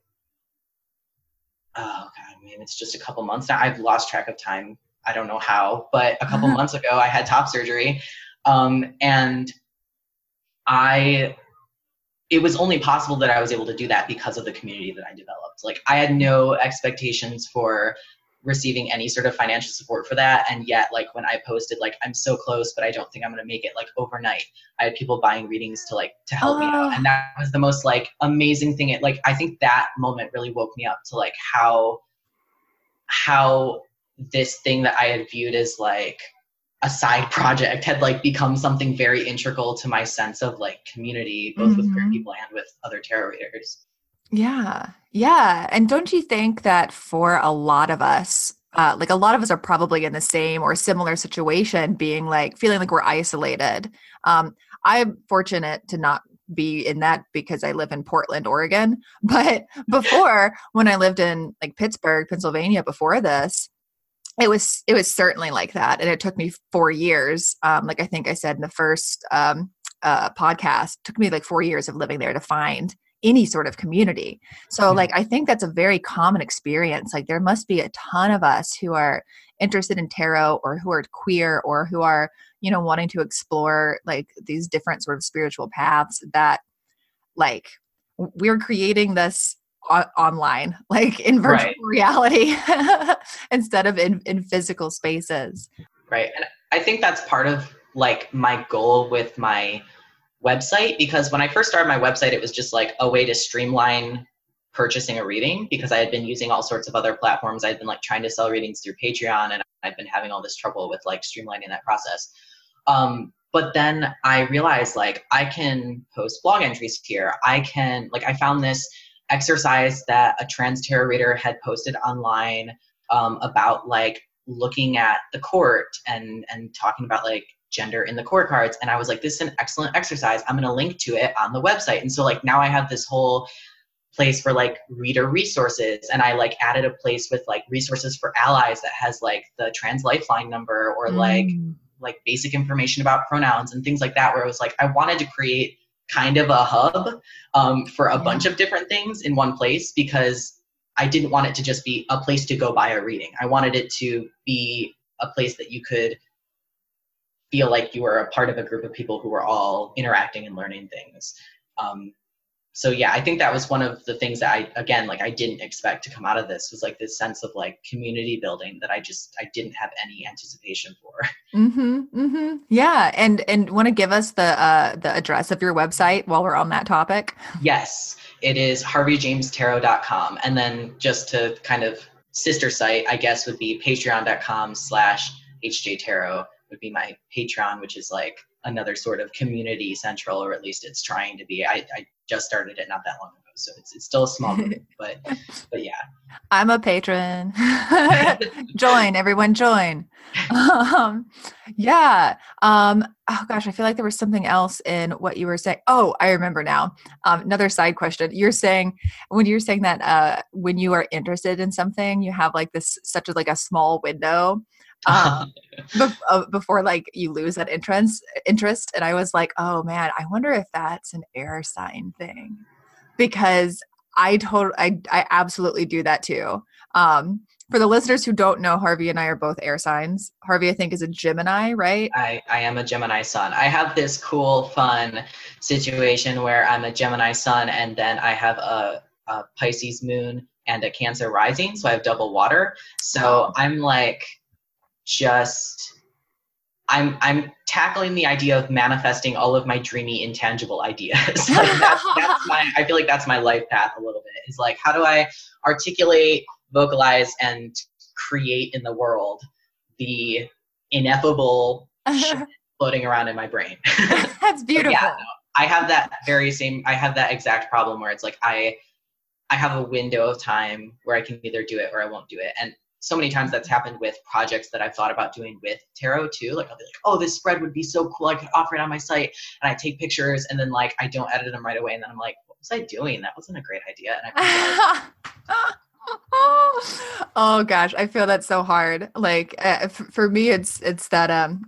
oh god, I mean, it's just a couple months now. I've lost track of time. I don't know how, but a couple months ago, I had top surgery, um, and I. It was only possible that I was able to do that because of the community that I developed. Like I had no expectations for receiving any sort of financial support for that and yet like when i posted like i'm so close but i don't think i'm to make it like overnight I had people buying readings to like to help me Oh. out, and that was the most like amazing thing. It like I think that moment really woke me up to like how how this thing that I had viewed as like a side project had like become something very integral to my sense of like community, both with queer people and with other tarot readers. Yeah. Yeah. And don't you think that for a lot of us, uh, like a lot of us are probably in the same or similar situation, being like feeling like we're isolated. Um, I'm fortunate to not be in that because I live in Portland, Oregon. But before, when I lived in like Pittsburgh, Pennsylvania, before this, it was it was certainly like that, and it took me four years. Um, like I think I said in the first um, uh, podcast, took me like four years of living there to find any sort of community. So Mhm. like I think that's a very common experience. Like there must be a ton of us who are interested in tarot or who are queer or who are, you know, wanting to explore like these different sort of spiritual paths that like we're creating this o- online like in virtual Right. reality instead of in, in physical spaces. Right. And I think that's part of like my goal with my website because when I first started my website, it was just like a way to streamline purchasing a reading because I had been using all sorts of other platforms. I'd been like trying to sell readings through Patreon and I've been having all this trouble with like streamlining that process. Um, but then I realized like I can post blog entries here. I can like I found this exercise that a trans tarot reader had posted online um, about like looking at the court and and talking about like gender in the court cards. And i was like this is an excellent exercise. I'm going to link to it on the website. And so like now i have this whole place for like reader resources. And i like added a place with like resources for allies that has like the trans lifeline number or like Mm. like basic information about pronouns and things like that where it was like i wanted to create kind of a hub um, for a Yeah. bunch of different things in one place because i didn't want it to just be a place to go buy a reading i wanted it to be a place that you could feel like you were a part of a group of people who were all interacting and learning things um, so yeah i think that was one of the things that i again like i didn't expect to come out of this was like this sense of like community building that i just i didn't have any anticipation for Mm-hmm. Mm-hmm. Yeah. And and want to give us the uh the address of your website while we're on that topic? Yes, it is harveyjamestarot.com. And then just to kind of sister site, I guess, would be patreon.com slash hjtarot would be my Patreon, which is like another sort of community central, or at least it's trying to be. I, I just started it not that long ago. So it's, it's still a small group, but but yeah. I'm a patron. join, everyone join. Um yeah. Um oh gosh, I feel like there was something else in what you were saying. Oh, I remember now. Um another side question. You're saying when you're saying that uh when you are interested in something, you have like this such as like a small window um, bef- uh, before like you lose that interest interest and i was like oh man i wonder if that's an air sign thing because i told i i absolutely do that too um for the listeners who don't know harvey and i are both air signs harvey i think is a gemini right I, I am a Gemini sun. I have this cool, fun situation where I'm a Gemini sun and then I have a, a Pisces moon and a Cancer rising. So I have double water. So I'm like just I'm I'm tackling the idea of manifesting all of my dreamy intangible ideas. like that's, that's my I feel like that's my life path a little bit. Is like how do I articulate, vocalize, and create in the world the ineffable floating around in my brain. that's beautiful yeah, I have that very same I have that exact problem where it's like I I have a window of time where I can either do it or I won't do it. And so many times that's happened with projects that I've thought about doing with tarot too. Like I'll be like, oh, this spread would be so cool. I could offer it on my site. And I take pictures and then like I don't edit them right away. And then I'm like, what was I doing? That wasn't a great idea. And I oh gosh i feel that so hard like uh, f- for me it's it's that um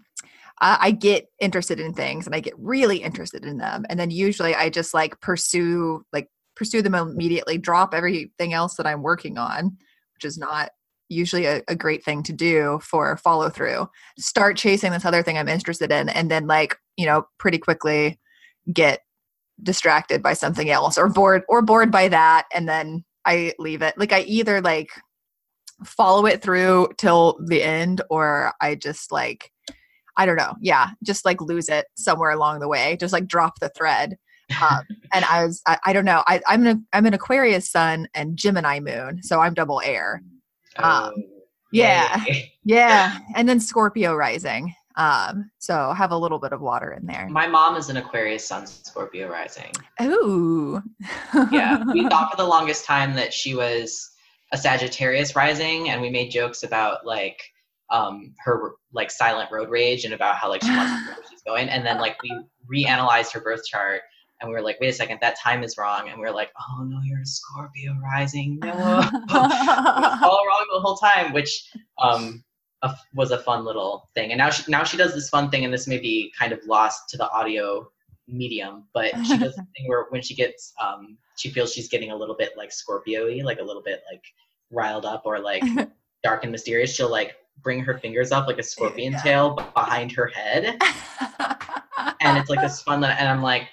I get interested in things and i get really interested in them and then usually i just like pursue like pursue them immediately drop everything else that i'm working on which is not usually a, a great thing to do for follow through start chasing this other thing i'm interested in and then like you know pretty quickly get distracted by something else or bored or bored by that and then i leave it. Like i either like follow it through till the end or i just like i don't know. Yeah just like lose it somewhere along the way. Just like drop the thread. Um, and i was I, I don't know. I, i'm an i'm an aquarius sun and gemini moon so i'm double air oh, yeah. yay. yeah and then scorpio rising um so have a little bit of water in there My mom is an Aquarius Sun Scorpio rising. ooh yeah we thought for the longest time that she was a sagittarius rising and we made jokes about like um her like silent road rage and about how like she wants to know where she's going and then like we reanalyzed her birth chart and we were like wait a second that time is wrong and we were like oh no you're a scorpio rising no all wrong the whole time which um a, was a fun little thing and now she now she does this fun thing and this may be kind of lost to the audio medium, but she does the thing where when she gets, um, she feels she's getting a little bit like Scorpio-y, like a little bit like riled up or like dark and mysterious. She'll like bring her fingers up like a scorpion Yeah. tail behind her head, and it's like this fun. And I'm like,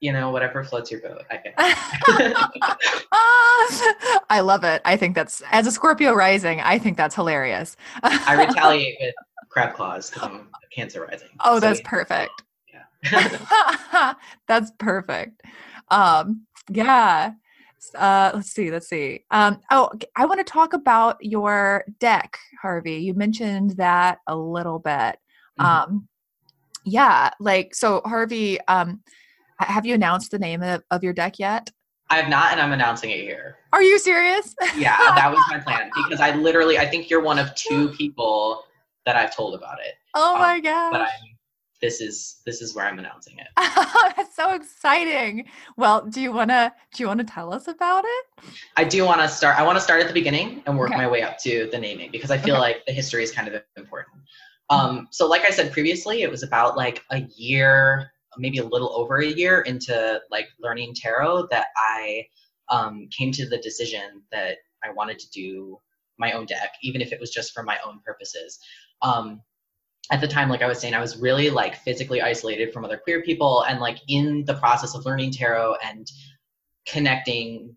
you know, whatever floats your boat. I it. I love it. I think that's as a Scorpio rising. I think that's hilarious. I retaliate with crab claws because I'm Cancer rising. Oh, So, that's yeah. perfect. Yeah. That's perfect. Um, yeah. Uh, let's see. Let's see. Um, oh, I want to talk about your deck, Harvey. You mentioned that a little bit. Mhm. Um, yeah. Like, so Harvey, um, have you announced the name of, of your deck yet? I have not, and I'm announcing it here. Are you serious? Yeah, that was my plan because I literally, I think you're one of two people that I've told about it. oh Um, my But gosh. I'm, this is this is where I'm announcing it. That's so exciting. Well, do you want to do you want to tell us about it? I do want to start. I want to start at the beginning and work Okay. my way up to the naming because I feel Okay. like the history is kind of important. Um, so, like I said previously, it was about like a year, maybe a little over a year into like learning tarot that I um, came to the decision that I wanted to do my own deck, even if it was just for my own purposes. Um, at the time, like I was saying, I was really like physically isolated from other queer people, and like in the process of learning tarot and connecting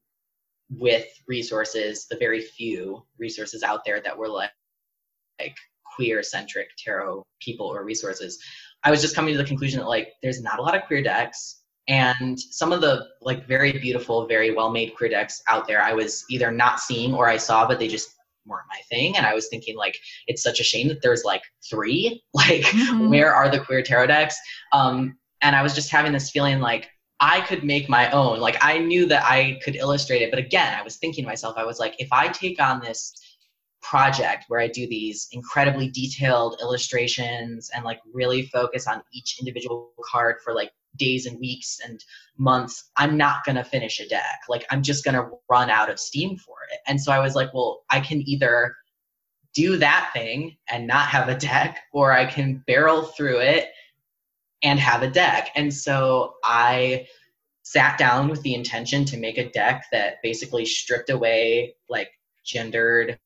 with resources, the very few resources out there that were like, like queer centric tarot people or resources, I was just coming to the conclusion that like there's not a lot of queer decks. And some of the like very beautiful, very well made queer decks out there, I was either not seeing or I saw, but they just weren't my thing. And I was thinking like it's such a shame that there's like three. Like Mhm. where are the queer tarot decks? Um, and I was just having this feeling like I could make my own. Like I knew that I could illustrate it, but again, I was thinking to myself, I was like, if I take on this project where I do these incredibly detailed illustrations and like really focus on each individual card for like days and weeks and months, I'm not going to finish a deck. Like I'm just going to run out of steam for it. And so I was like, well, I can either do that thing and not have a deck or I can barrel through it and have a deck. And so I sat down with the intention to make a deck that basically stripped away like gendered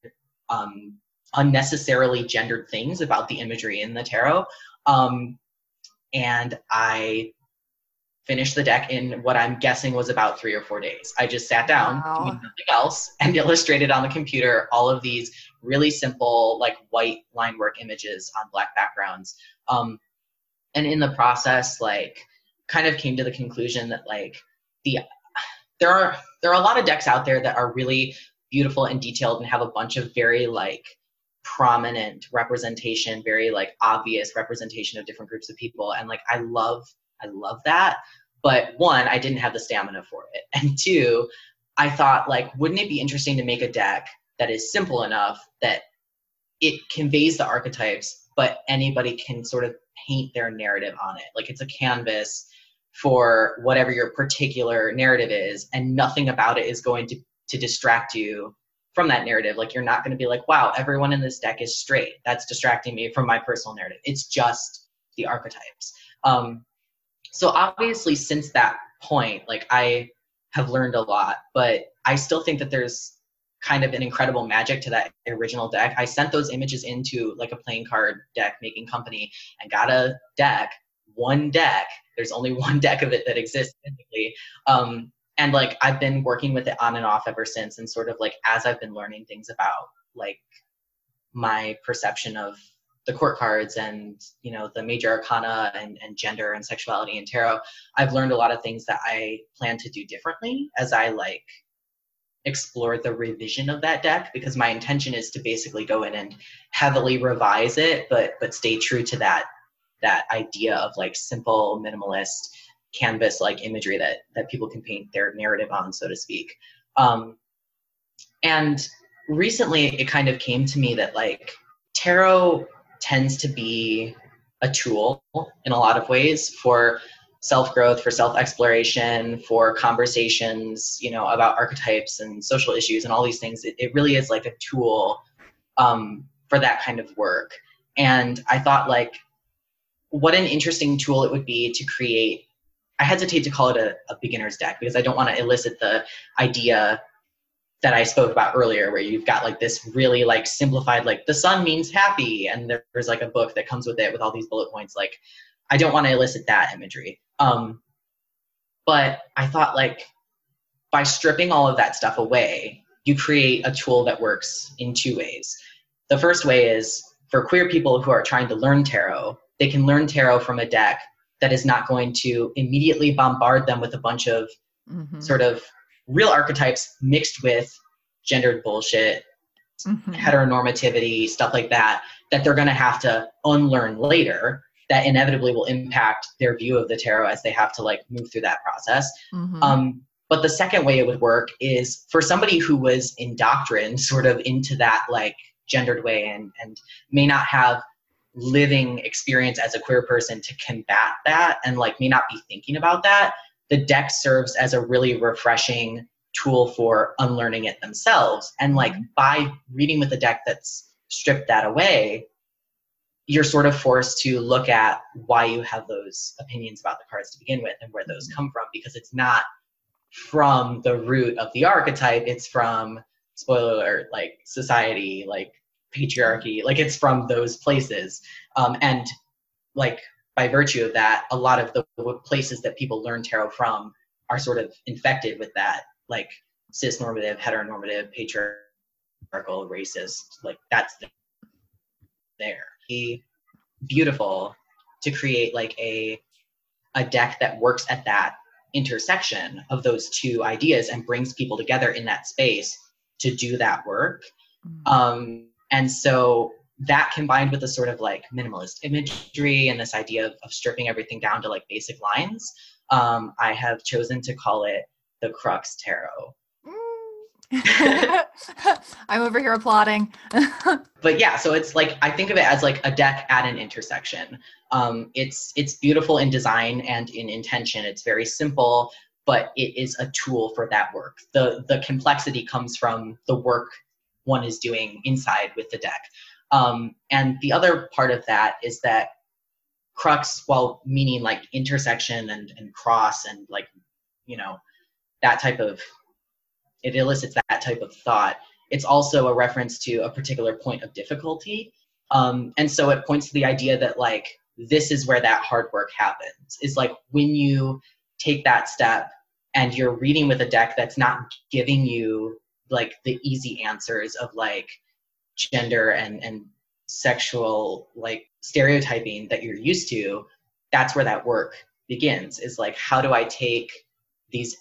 um, unnecessarily gendered things about the imagery in the tarot. Um, and I finished the deck in what I'm guessing was about three or four days. I just sat down, Wow. doing nothing else, and illustrated on the computer all of these really simple, like white line work images on black backgrounds. Um, and in the process, like, kind of came to the conclusion that like the there are there are a lot of decks out there that are really beautiful and detailed and have a bunch of very like prominent representation very like obvious representation of different groups of people. And like i love i love that. But one i didn't have the stamina for it. And two i thought like wouldn't it be interesting to make a deck that is simple enough that it conveys the archetypes but anybody can sort of paint their narrative on it? Like it's a canvas for whatever your particular narrative is and nothing about it is going to to distract you from that narrative. Like you're not going to be like wow everyone in this deck is straight. That's distracting me from my personal narrative. It's just the archetypes. Um so obviously since that point like i have learned a lot but i still think that there's kind of an incredible magic to that original deck. I sent those images into like a playing card deck making company and got a deck one deck. There's only one deck of it that exists physically um, and like i've been working with it on and off ever since and sort of like as i've been learning things about like my perception of the court cards and you know the major arcana and, and gender and sexuality and tarot i've learned a lot of things that i plan to do differently as i like explore the revision of that deck because my intention is to basically go in and heavily revise it but but stay true to that that idea of like simple minimalist canvas like imagery that that people can paint their narrative on so to speak. Um, and recently it kind of came to me that like tarot tends to be a tool in a lot of ways for self growth for self exploration for conversations you know about archetypes and social issues and all these things. It, it really is like a tool um, for that kind of work. And i thought like what an interesting tool it would be to create I hesitate to call it a, a beginner's deck because I don't want to elicit the idea that I spoke about earlier, where you've got like this really like simplified, like the sun means happy, and there's like a book that comes with it with all these bullet points. Like, I don't want to elicit that imagery. Um, but I thought like by stripping all of that stuff away, you create a tool that works in two ways. The first way is for queer people who are trying to learn tarot, they can learn tarot from a deck that is not going to immediately bombard them with a bunch of mm-hmm. sort of real archetypes mixed with gendered bullshit, mm-hmm. heteronormativity, stuff like that, that they're going to have to unlearn later that inevitably will impact their view of the tarot as they have to like move through that process. Mm-hmm. Um, but the second way it would work is for somebody who was indoctrined sort of into that like gendered way and, and may not have living experience as a queer person to combat that and like may not be thinking about that the deck serves as a really refreshing tool for unlearning it themselves and like mm-hmm. by reading with a deck that's stripped that away you're sort of forced to look at why you have those opinions about the cards to begin with and where those mm-hmm. come from because it's not from the root of the archetype it's from spoiler alert like society like patriarchy like it's from those places. Um, and like by virtue of that a lot of the places that people learn tarot from are sort of infected with that like cis normative heteronormative patriarchal racist like that's there. Be beautiful to create like a a deck that works at that intersection of those two ideas and brings people together in that space to do that work. Mm-hmm. um, and so that combined with the sort of like minimalist imagery and this idea of, of stripping everything down to like basic lines, um, I have chosen to call it the Crux Tarot. I'm over here applauding. but yeah, so it's like I think of it as like a deck at an intersection. Um, it's it's beautiful in design and in intention. It's very simple, but it is a tool for that work. The the complexity comes from the work one is doing inside with the deck. Um, and the other part of that is that crux, while meaning like intersection and, and cross and like, you know, that type of, it elicits that type of thought. It's also a reference to a particular point of difficulty. Um, and so it points to the idea that like, this is where that hard work happens. Is like when you take that step and you're reading with a deck that's not giving you like the easy answers of like gender and and sexual like stereotyping that you're used to that's where that work begins is like how do i take these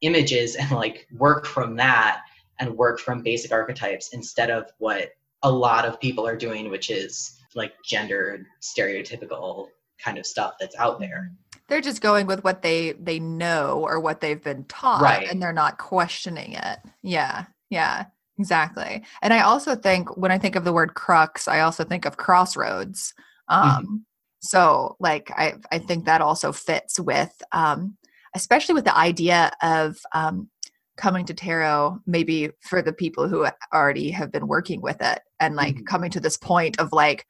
images and like work from that and work from basic archetypes instead of what a lot of people are doing which is like gendered stereotypical kind of stuff that's out there they're just going with what they they know or what they've been taught right. and they're not questioning it yeah yeah exactly and i also think when i think of the word crux i also think of crossroads um mm-hmm. so like i i think that also fits with um especially with the idea of um coming to tarot maybe for the people who already have been working with it and like mm-hmm. coming to this point of like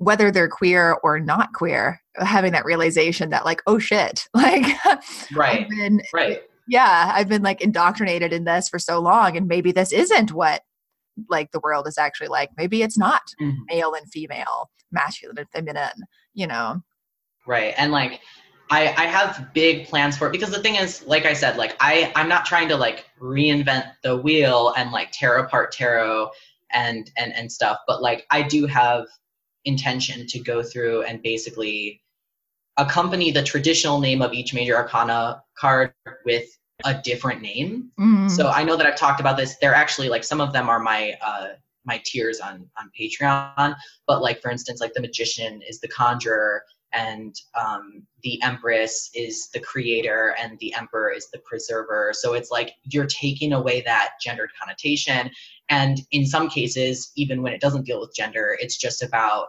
whether they're queer or not queer having that realization that like oh shit like right. Been, right. yeah i've been like indoctrinated in this for so long and maybe this isn't what like the world is actually like. Maybe it's not mm-hmm. male and female masculine and feminine you know? Right and like I, I have big plans for it because the thing is like i said like i i'm not trying to like reinvent the wheel and like tear apart tarot and and and stuff but like i do have intention to go through and basically accompany the traditional name of each major arcana card with a different name. Mm-hmm. So I know that I've talked about this. They're actually like some of them are my uh, my tiers on on Patreon. But like for instance, like the magician is the conjurer, and um, the empress is the creator, and the emperor is the preserver. So it's like you're taking away that gendered connotation, and in some cases, even when it doesn't deal with gender, it's just about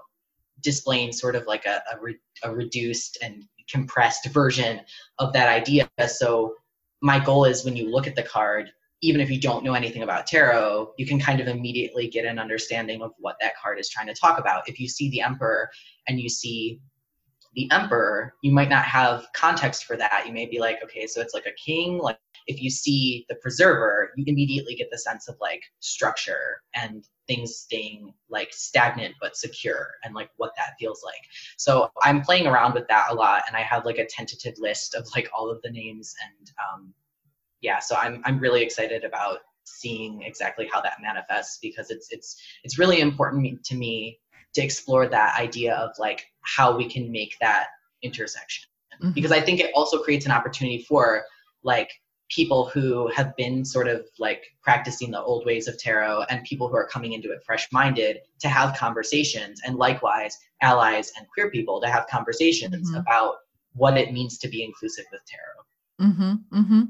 displaying sort of like a, a, re- a reduced and compressed version of that idea. So my goal is when you look at the card, even if you don't know anything about tarot, you can kind of immediately get an understanding of what that card is trying to talk about. If you see the emperor and you see the emperor, you might not have context for that. You may be like, okay, so it's like a king. Like if you see the preserver, you immediately get the sense of like structure and things staying like stagnant but secure and like what that feels like. So I'm playing around with that a lot and I have like a tentative list of like all of the names and um yeah, so I'm I'm really excited about seeing exactly how that manifests because it's it's it's really important to me to explore that idea of like how we can make that intersection mm-hmm. because i think it also creates an opportunity for like people who have been sort of like practicing the old ways of tarot and people who are coming into it fresh minded to have conversations and likewise allies and queer people to have conversations mm-hmm. about what it means to be inclusive with tarot mm-hmm, mm-hmm.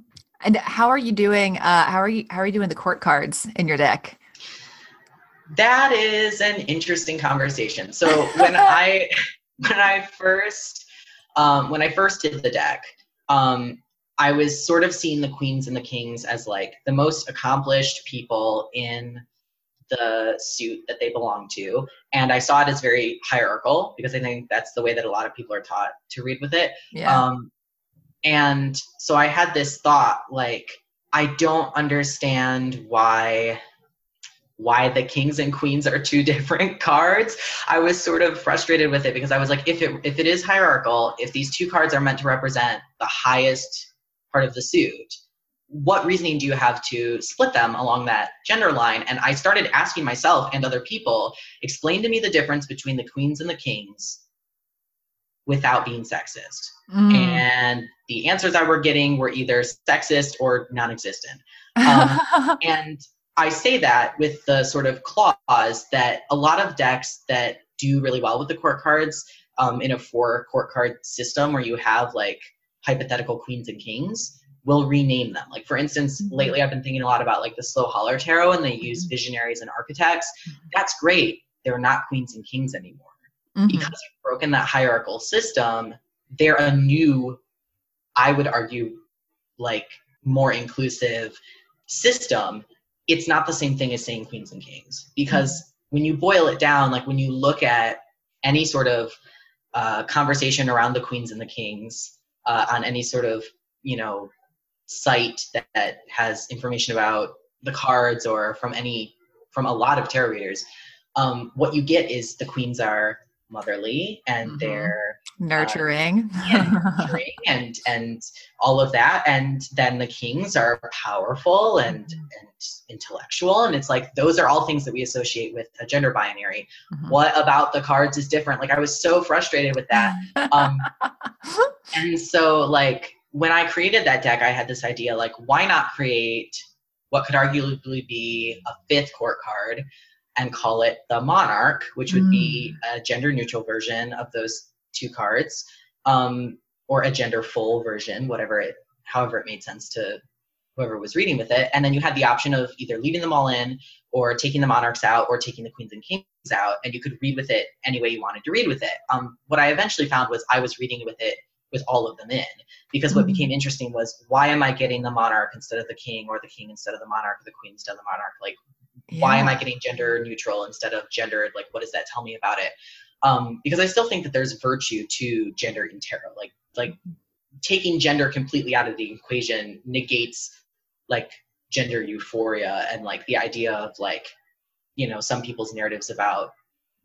And how are you doing? Uh, how are you? How are you doing the court cards in your deck? That is an interesting conversation. So when I when I first um, when I first did the deck, um, I was sort of seeing the queens and the kings as like the most accomplished people in the suit that they belong to. And I saw it as very hierarchical because I think that's the way that a lot of people are taught to read with it. Yeah. Um, and so I had this thought like, I don't understand why why the kings and queens are two different cards. I was sort of frustrated with it because I was like, if it if it is hierarchical, if these two cards are meant to represent the highest part of the suit, what reasoning do you have to split them along that gender line? And I started asking myself and other people, explain to me the difference between the queens and the kings without being sexist. Mm. And the answers I were getting were either sexist or non existent. Um, and I say that with the sort of clause that a lot of decks that do really well with the court cards um, in a four court card system where you have like hypothetical queens and kings will rename them. Like for instance, mm-hmm. lately I've been thinking a lot about like the slow holler tarot and they use mm-hmm. visionaries and architects. That's great. They're not queens and kings anymore. Mm-hmm. Because you've broken that hierarchical system, they're a new, I would argue, like more inclusive system. It's not the same thing as saying queens and kings. Because mm-hmm. when you boil it down, like when you look at any sort of uh, conversation around the queens and the kings uh, on any sort of, you know, site that, that has information about the cards or from any from a lot of tarot readers. Um, what you get is the queens are motherly and mm-hmm. they're nurturing. Uh, nurturing and and all of that and then the kings are powerful and mm-hmm. and intellectual and it's like those are all things that we associate with a gender binary mm-hmm. what about the cards is different like i was so frustrated with that um and so like when i created that deck i had this idea like why not create what could arguably be a fifth court card and call it the monarch, which would mm. be a gender neutral version of those two cards, um, or a gender full version, whatever it, however it made sense to whoever was reading with it. And then you had the option of either leaving them all in, or taking the monarchs out, or taking the queens and kings out, and you could read with it any way you wanted to read with it. Um, what I eventually found was I was reading with it with all of them in because what mm-hmm. became interesting was why am i getting the monarch instead of the king or the king instead of the monarch or the queen instead of the monarch like yeah. why am i getting gender neutral instead of gendered? Like what does that tell me about it? Um, because i still think that there's virtue to gender in tarot. Like like taking gender completely out of the equation negates like gender euphoria and like the idea of like you know some people's narratives about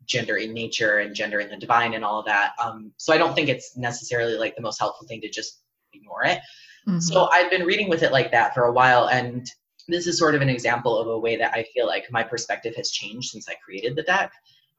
gender in nature and gender in the divine and all of that. Um, so i don't think it's necessarily like the most helpful thing to just ignore it. Mm-hmm. so i've been reading with it like that for a while and this is sort of an example of a way that I feel like my perspective has changed since I created the deck.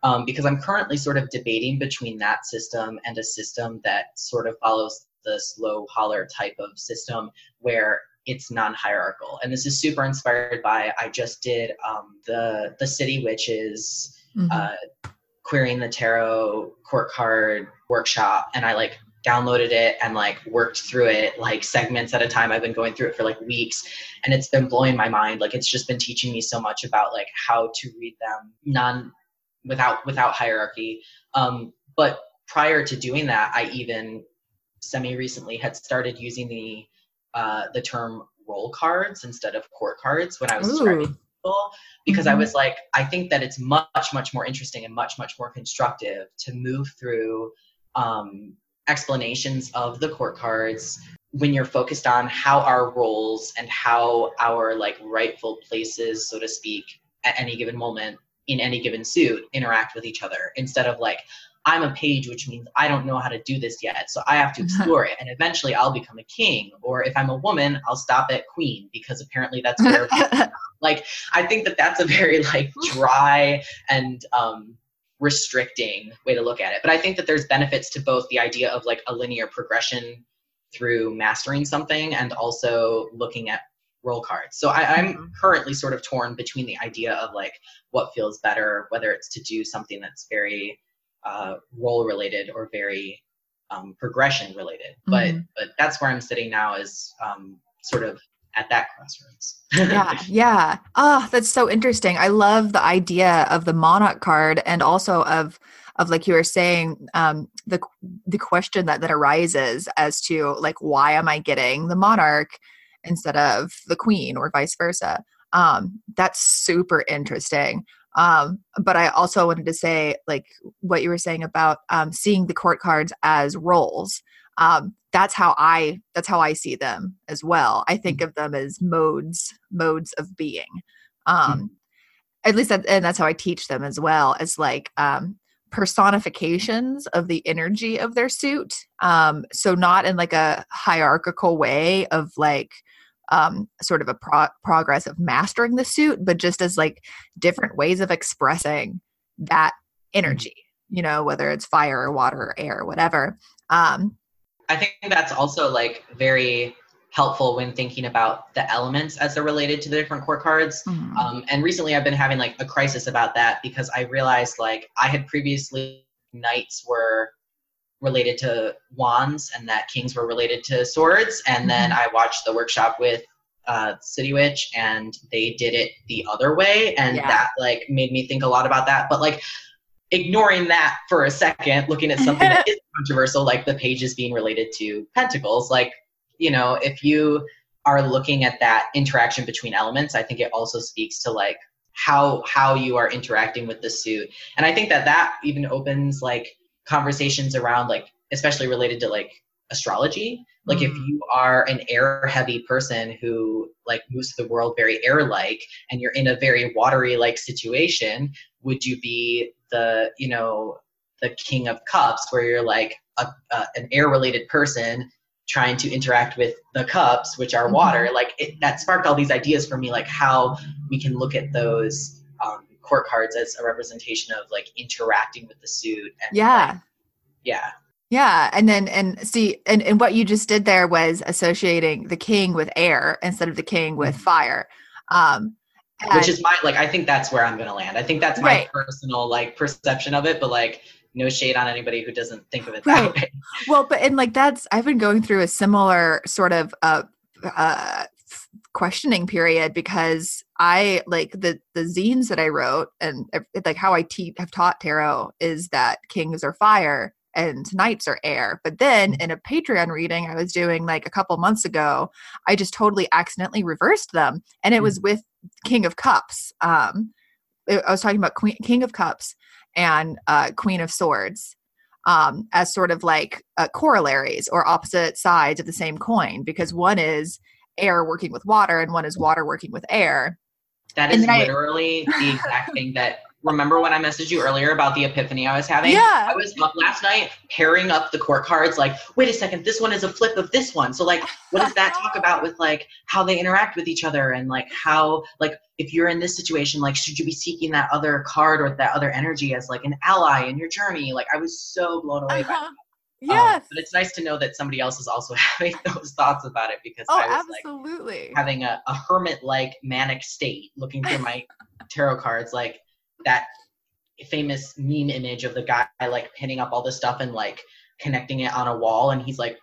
Um, because I'm currently sort of debating between that system and a system that sort of follows the slow holler type of system where it's non-hierarchical. And this is super inspired by I just did um, the the City Witches mm-hmm. uh, queering the tarot court card workshop, and I like downloaded it and like worked through it like segments at a time. I've been going through it for like weeks and it's been blowing my mind. Like it's just been teaching me so much about like how to read them non without without hierarchy. Um, but prior to doing that, I even semi recently had started using the uh, the term role cards instead of court cards when I was describing people because mm-hmm. I was like, I think that it's much, much more interesting and much, much more constructive to move through um, explanations of the court cards when you're focused on how our roles and how our like rightful places so to speak at any given moment in any given suit interact with each other instead of like i'm a page which means i don't know how to do this yet so i have to explore it and eventually i'll become a king or if i'm a woman i'll stop at queen because apparently that's where like i think that that's a very like dry and um restricting way to look at it but i think that there's benefits to both the idea of like a linear progression through mastering something and also looking at role cards. So I, am mm-hmm. currently sort of torn between the idea of like what feels better, whether it's to do something that's very uh, role related or very um, progression related. Mm-hmm. But but that's where I'm sitting now is um, sort of at that crossroads. yeah, yeah. Oh, that's so interesting. I love the idea of the monarch card and also of of like you were saying um, the the question that that arises as to like why am I getting the monarch instead of the queen or vice versa. Um, that's super interesting. Um, but I also wanted to say, like what you were saying about um, seeing the court cards as roles. Um, that's how I that's how I see them as well. I think mm-hmm. of them as modes modes of being. Um, mm-hmm. At least, that, and that's how I teach them as well as like um, personifications of the energy of their suit. Um, so not in like a hierarchical way of like um, sort of a pro- progress of mastering the suit, but just as like different ways of expressing that mm-hmm. energy, you know, whether it's fire or water or air or whatever. Um, I think that's also like very helpful when thinking about the elements as they're related to the different court cards. Mm-hmm. Um, and recently I've been having like a crisis about that because I realized like I had previously knights were related to wands and that kings were related to swords. And mm-hmm. then I watched the workshop with uh, City Witch and they did it the other way. And yeah. that like made me think a lot about that. But like ignoring that for a second, looking at something that is controversial, like the pages being related to pentacles, like, you know, if you are looking at that interaction between elements, I think it also speaks to like how how you are interacting with the suit. And I think that that even opens like conversations around like especially related to like astrology like mm. if you are an air heavy person who like moves the world very air like and you're in a very watery like situation would you be the you know the king of cups where you're like a, a, an air related person trying to interact with the cups which are mm-hmm. water like it, that sparked all these ideas for me like how we can look at those um, court cards as a representation of like interacting with the suit and yeah like, yeah yeah and then and see and, and what you just did there was associating the king with air instead of the king with mm-hmm. fire um which is my like i think that's where i'm gonna land i think that's my right. personal like perception of it but like no shade on anybody who doesn't think of it that right. way well but and like that's i've been going through a similar sort of uh uh questioning period because I like the the zines that I wrote and like how I te- have taught tarot is that kings are fire and knights are air. But then mm. in a Patreon reading I was doing like a couple months ago, I just totally accidentally reversed them, and it was mm. with King of Cups. Um, I was talking about Queen, King of Cups and uh, Queen of Swords um, as sort of like uh, corollaries or opposite sides of the same coin because one is air working with water and one is water working with air. That is literally I, the exact thing that remember when I messaged you earlier about the epiphany I was having? Yeah. I was up last night pairing up the court cards, like, wait a second, this one is a flip of this one. So like what does that talk about with like how they interact with each other and like how like if you're in this situation, like should you be seeking that other card or that other energy as like an ally in your journey? Like I was so blown away uh-huh. by that. Um, yes. Um, but it's nice to know that somebody else is also having those thoughts about it because oh, I was absolutely. like having a, a hermit like manic state looking through my tarot cards, like that famous meme image of the guy like pinning up all this stuff and like connecting it on a wall and he's like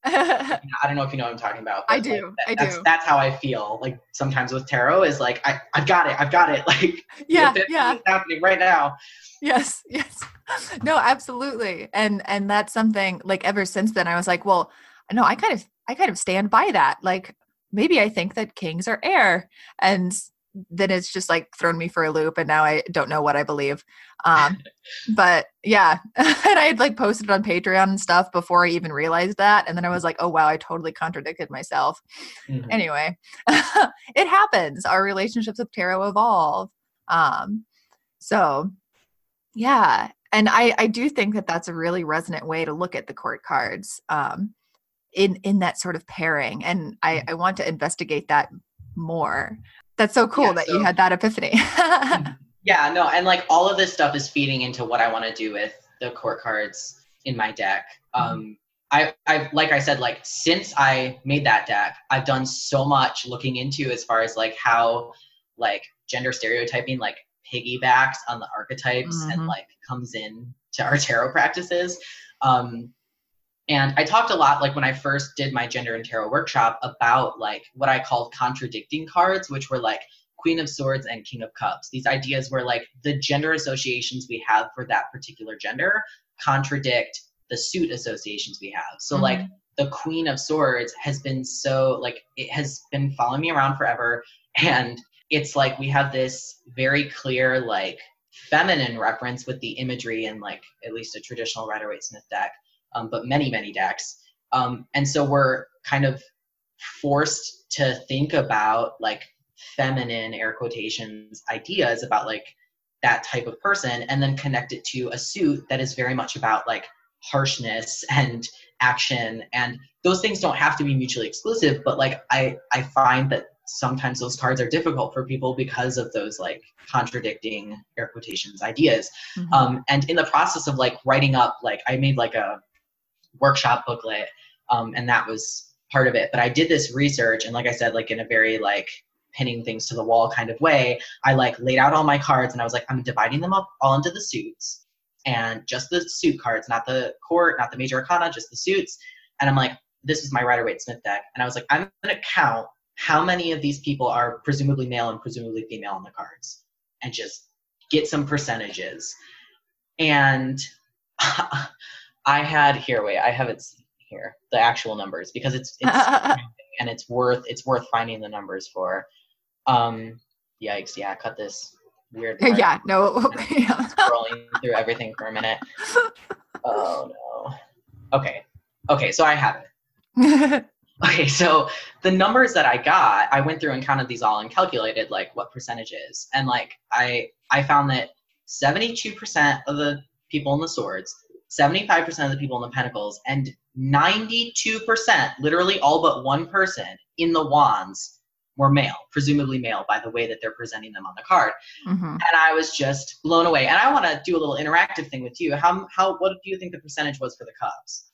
I don't know if you know what I'm talking about. I do. Like, that, I that's, do. That's how I feel. Like sometimes with tarot is like I I've got it. I've got it. Like yeah, yeah, it's happening right now. Yes, yes. No, absolutely. And and that's something like ever since then I was like, well, no, I kind of I kind of stand by that. Like maybe I think that kings are air and then it's just like thrown me for a loop and now I don't know what I believe. Um, but yeah, and I had like posted on Patreon and stuff before I even realized that. And then I was like, oh wow, I totally contradicted myself. Mm-hmm. Anyway, it happens. Our relationships with tarot evolve. Um, so yeah, and I, I do think that that's a really resonant way to look at the court cards um, in in that sort of pairing and I, mm. I want to investigate that more that's so cool yeah, that so, you had that epiphany yeah no and like all of this stuff is feeding into what i want to do with the court cards in my deck mm-hmm. um I, I've like I said, like since I made that deck, I've done so much looking into as far as like how like gender stereotyping like piggybacks on the archetypes mm-hmm. and like comes in to our tarot practices. Um, and I talked a lot, like when I first did my gender and tarot workshop, about like what I called contradicting cards, which were like Queen of Swords and King of Cups. These ideas were like the gender associations we have for that particular gender contradict the suit associations we have. So mm-hmm. like the Queen of Swords has been so like it has been following me around forever, and it's like we have this very clear like feminine reference with the imagery in like at least a traditional Rider Waite Smith deck, um, but many many decks. Um, and so we're kind of forced to think about like feminine air quotations ideas about like that type of person and then connect it to a suit that is very much about like harshness and action and those things don't have to be mutually exclusive but like i i find that sometimes those cards are difficult for people because of those like contradicting air quotations ideas mm-hmm. um, and in the process of like writing up like i made like a workshop booklet um, and that was part of it. But i did this research and like i said like in a very like pinning things to the wall kind of way i like laid out all my cards and i was like i'm dividing them up all into the suits and just the suit cards not the court not the major arcana just the suits. And i'm like this is my rider waite smith deck. And i was like i'm going to count how many of these people are presumably male and presumably female on the cards and just get some percentages. And i had here wait i have it here the actual numbers because it's, it's and it's worth it's worth finding the numbers for. Um yikes yeah cut this weird yeah no yeah. scrolling through everything for a minute. Oh no. Okay okay so i have it. Okay, so the numbers that I got, I went through and counted these all and calculated like what percentages. And like I I found that 72% of the people in the swords, 75% of the people in the pentacles, and 92%, literally all but one person in the wands were male, presumably male by the way that they're presenting them on the card. Mm-hmm. And I was just blown away. And I want to do a little interactive thing with you. How how what do you think the percentage was for the cups?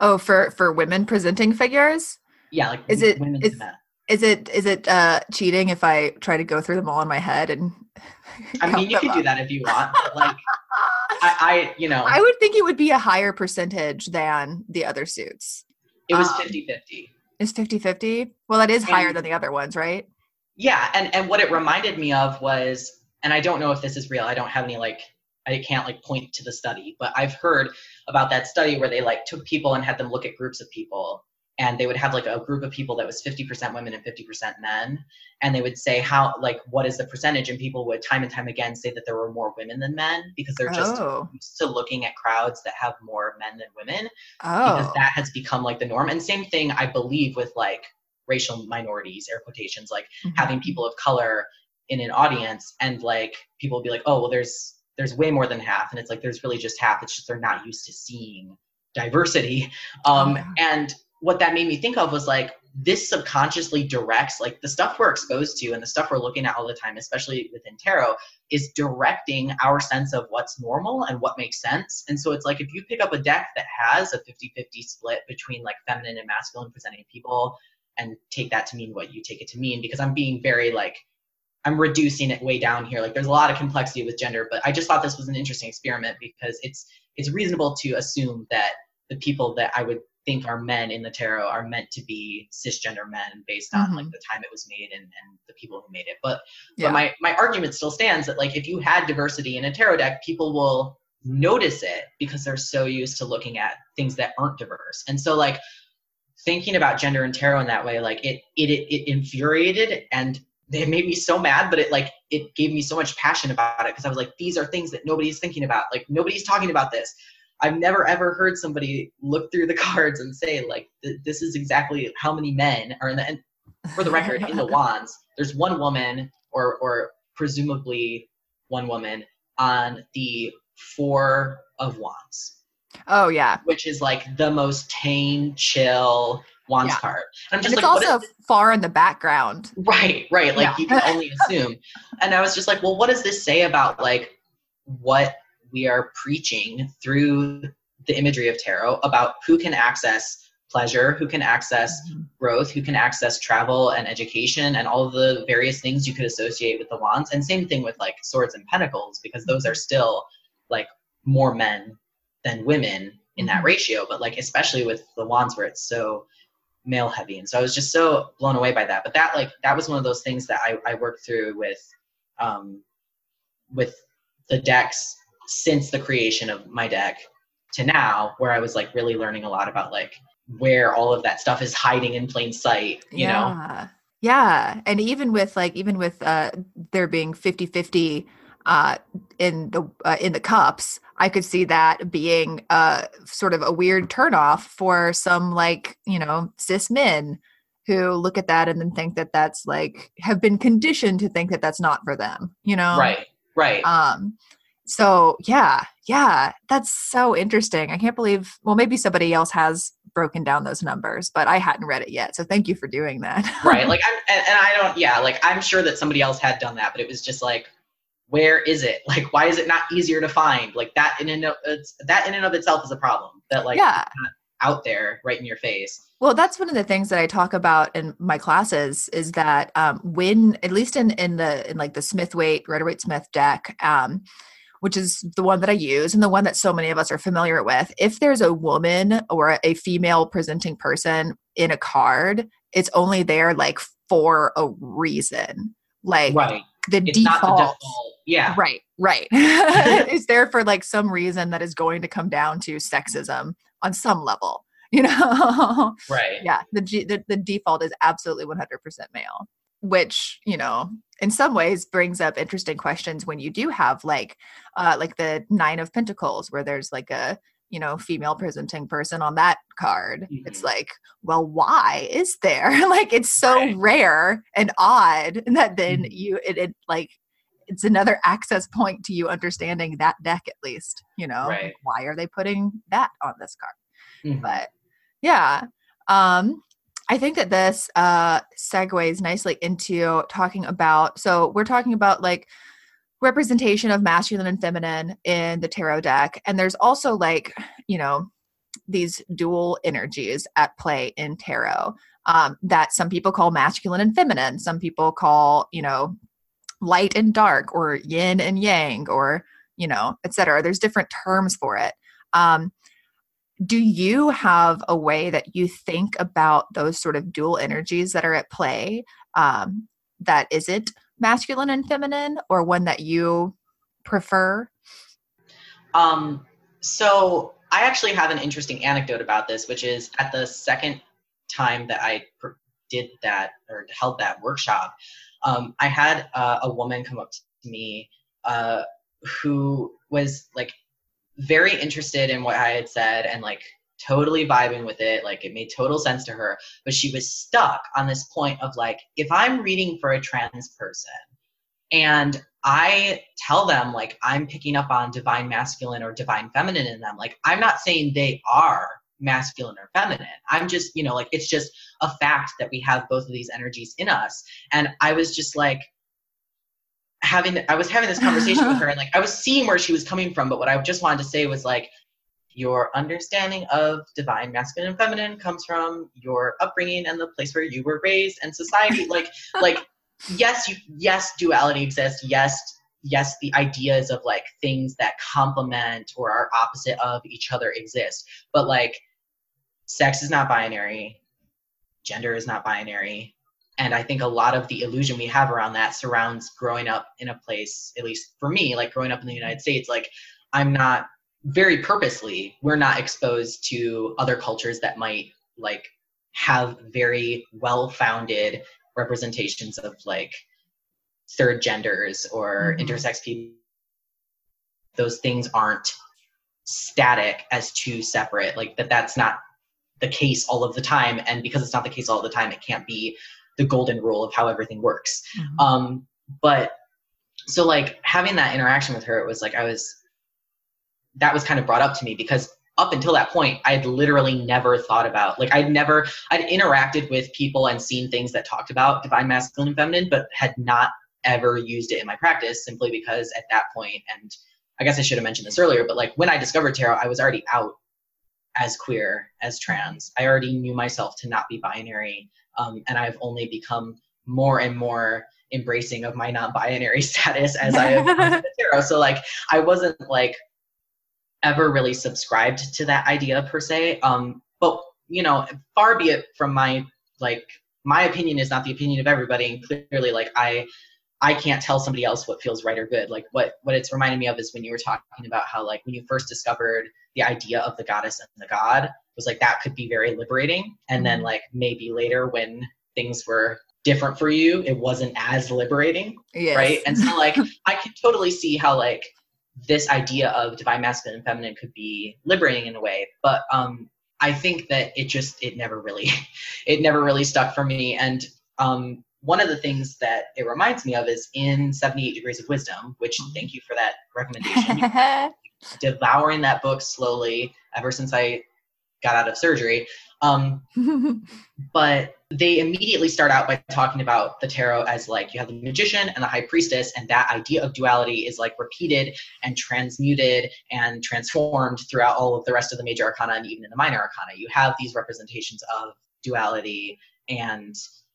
Oh, for for women presenting figures? Yeah, like is it is, is it is it uh cheating if I try to go through them all in my head and I mean you can up? do that if you want, like I, I you know I would think it would be a higher percentage than the other suits. It was um, 50-50. Is 50-50? Well that is and, higher than the other ones, right? Yeah, and and what it reminded me of was and I don't know if this is real. I don't have any like I can't like point to the study, but I've heard about that study where they like took people and had them look at groups of people and they would have like a group of people that was 50% women and 50% men and they would say how like what is the percentage and people would time and time again say that there were more women than men because they're just oh. used to looking at crowds that have more men than women oh. because that has become like the norm and same thing i believe with like racial minorities air quotations like mm-hmm. having people of color in an audience and like people will be like oh well there's there's way more than half and it's like there's really just half it's just they're not used to seeing diversity um, oh, and what that made me think of was like this subconsciously directs like the stuff we're exposed to and the stuff we're looking at all the time especially within tarot is directing our sense of what's normal and what makes sense. And so it's like if you pick up a deck that has a 50-50 split between like feminine and masculine presenting people and take that to mean what you take it to mean because i'm being very like i'm reducing it way down here. Like there's a lot of complexity with gender but i just thought this was an interesting experiment because it's it's reasonable to assume that the people that i would think are men in the tarot are meant to be cisgender men based on mm-hmm. like the time it was made and, and the people who made it. But, yeah. but my, my argument still stands that like if you had diversity in a tarot deck, people will notice it because they're so used to looking at things that aren't diverse. And so like thinking about gender and tarot in that way, like it it it, it infuriated and it made me so mad, but it like it gave me so much passion about it because I was like, these are things that nobody's thinking about. Like nobody's talking about this. I've never ever heard somebody look through the cards and say like, this is exactly how many men are in the. And for the record, in the wands, there's one woman or or presumably one woman on the four of wands. Oh yeah, which is like the most tame, chill wands yeah. card. And I'm just and like, it's also far in the background. Right, right. Like yeah. you can only assume. and I was just like, well, what does this say about like what we are preaching through the imagery of tarot about who can access pleasure, who can access mm-hmm. growth, who can access travel and education and all the various things you could associate with the wands. And same thing with like swords and pentacles, because those are still like more men than women in that mm-hmm. ratio. But like especially with the wands where it's so male heavy. And so I was just so blown away by that. But that like that was one of those things that I, I worked through with um with the decks since the creation of my deck to now where I was like really learning a lot about like where all of that stuff is hiding in plain sight, you yeah. know? Yeah. And even with like, even with uh, there being 50 50 uh, in the uh, in the cups, I could see that being uh, sort of a weird turnoff for some like you know cis men who look at that and then think that that's like have been conditioned to think that that's not for them. You know, right, right. Um, so yeah, yeah, that's so interesting. I can't believe. Well, maybe somebody else has broken down those numbers, but I hadn't read it yet. So thank you for doing that. right. Like I'm, and, and I don't, yeah, like I'm sure that somebody else had done that, but it was just like, where is it? Like, why is it not easier to find? Like that in and of, it's, that in and of itself is a problem that like, yeah. out there right in your face. Well, that's one of the things that I talk about in my classes is that um, when, at least in, in the, in like the Smith Waite, Rider Waite Smith deck, um, which is the one that I use and the one that so many of us are familiar with. If there's a woman or a female presenting person in a card, it's only there like for a reason. Like right. the, default, the default. Yeah. Right, right. it's there for like some reason that is going to come down to sexism on some level. You know? Right. Yeah. The, the, the default is absolutely 100% male which you know in some ways brings up interesting questions when you do have like uh like the nine of pentacles where there's like a you know female presenting person on that card mm-hmm. it's like well why is there like it's so right. rare and odd that then mm-hmm. you it, it like it's another access point to you understanding that deck at least you know right. like, why are they putting that on this card mm-hmm. but yeah um I think that this uh, segues nicely into talking about. So we're talking about like representation of masculine and feminine in the tarot deck, and there's also like you know these dual energies at play in tarot um, that some people call masculine and feminine. Some people call you know light and dark, or yin and yang, or you know, etc. There's different terms for it. Um, do you have a way that you think about those sort of dual energies that are at play um, that isn't masculine and feminine or one that you prefer? Um, so i actually have an interesting anecdote about this which is at the second time that i did that or held that workshop um, i had uh, a woman come up to me uh, who was like very interested in what I had said and like totally vibing with it. Like it made total sense to her. But she was stuck on this point of like, if I'm reading for a trans person and I tell them like I'm picking up on divine masculine or divine feminine in them, like I'm not saying they are masculine or feminine. I'm just, you know, like it's just a fact that we have both of these energies in us. And I was just like, having I was having this conversation with her and like I was seeing where she was coming from, but what I just wanted to say was like your understanding of divine masculine and feminine comes from your upbringing and the place where you were raised and society. Like like yes you yes duality exists. Yes yes the ideas of like things that complement or are opposite of each other exist. But like sex is not binary. Gender is not binary and i think a lot of the illusion we have around that surrounds growing up in a place at least for me like growing up in the united states like i'm not very purposely we're not exposed to other cultures that might like have very well founded representations of like third genders or Mhm. intersex people those things aren't static as two separate like that that's not the case all of the time and because it's not the case all the time it can't be the golden rule of how everything works. Mhm. um but so like having that interaction with her it was like i was that was kind of brought up to me because up until that point I had literally never thought about like i'd never i'd interacted with people and seen things that talked about divine masculine and feminine but had not ever used it in my practice simply because at that point and i guess i should have mentioned this earlier but like when i discovered tarot i was already out as queer as trans. I already knew myself to not be binary um, and i've only become more and more embracing of my non-binary status as i have tarot so like i wasn't like ever really subscribed to that idea per se. Um but you know far be it from my like my opinion is not the opinion of everybody. And clearly like i i can't tell somebody else what feels right or good. Like what what it's reminding me of is when you were talking about how like when you first discovered the idea of the goddess and the god was like that could be very liberating. And then like maybe later when things were different for you it wasn't as liberating Yes. right? And so like i can totally see how like this idea of divine masculine and feminine could be liberating in a way. But um i think that it just it never really it never really stuck for me. And um one of the things that it reminds me of is in 78 degrees of wisdom which thank you for that recommendation. Devouring that book slowly ever since i got out of surgery. Um but they immediately start out by talking about the tarot as like you have the magician and the high priestess and that idea of duality is like repeated and transmuted and transformed throughout all of the rest of the major arcana and even in the minor arcana. You have these representations of duality and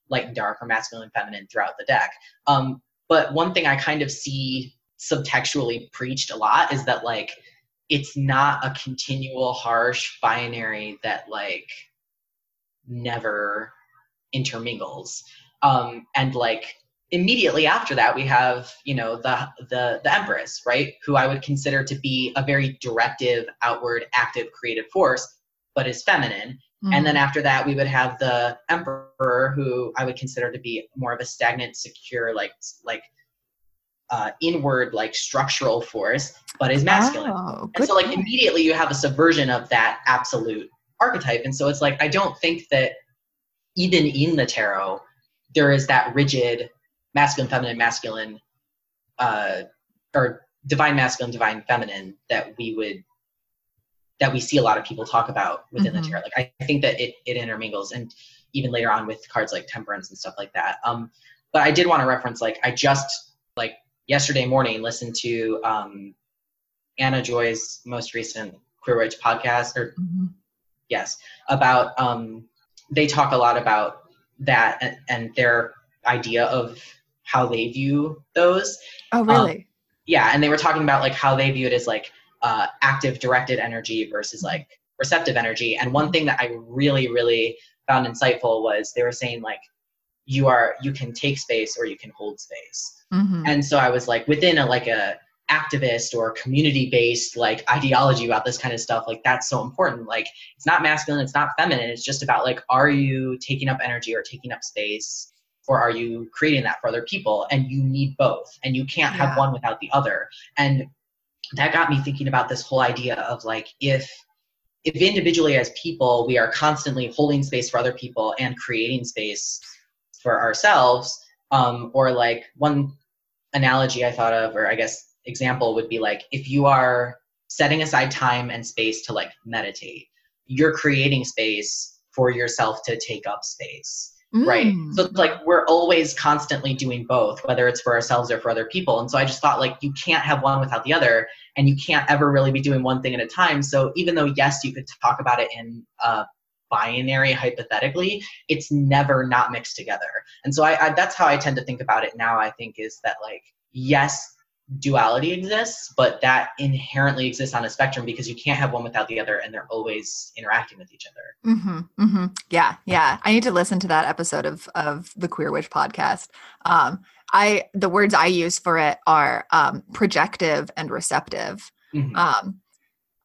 light and dark or masculine and feminine throughout the deck. Um, but one thing i kind of see subtextually preached a lot is that like it's not a continual harsh binary that like never intermingles. Um and like immediately after that we have you know the the the empress right? Who i would consider to be a very directive outward active creative force but is feminine and then after that we would have the emperor who i would consider to be more of a stagnant secure like like uh inward like structural force but is masculine. Oh, and so like point. immediately you have a subversion of that absolute archetype. And so it's like i don't think that even in the tarot there is that rigid masculine feminine masculine uh or divine masculine divine feminine that we would that we see a lot of people talk about within Mhm. the tarot like i think that it it intermingles and even later on with cards like temperance and stuff like that um but i did want to reference like i just like yesterday morning listened to um Anna Joy's most recent Queer Witch podcast, or Mhm. yes, about um, they talk a lot about that and, and their idea of how they view those. Oh, really? Yeah, and they were talking about like how they view it as like uh, active directed energy versus like receptive energy. And one thing that I really, really found insightful was they were saying like you are you can take space or you can hold space. Mhm. and so i was like within a like a activist or community based like ideology about this kind of stuff like that's so important. Like it's not masculine it's not feminine. It's just about like are you taking up energy or taking up space or are you creating that for other people? And you need both. And you can't have one without the other. And that got me thinking about this whole idea of like if if individually as people we are constantly holding space for other people and creating space for ourselves um, or like one analogy i thought of or i guess example would be like if you are setting aside time and space to like meditate you're creating space for yourself to take up space right. Mm. so it's like we're always constantly doing both whether it's for ourselves or for other people. And so i just thought like you can't have one without the other and you can't ever really be doing one thing at a time. So even though yes you could talk about it in uh binary hypothetically it's never not mixed together. And so I, I that's how i tend to think about it now i think is that like yes duality exists but that inherently exists on a spectrum because you can't have one without the other and they're always interacting with each other Mm-hmm, mm-hmm. Yeah, yeah. I need to listen to that episode of of the Queer Witch podcast. Um, I the words I use for it are um, projective and receptive. Mhm. Um,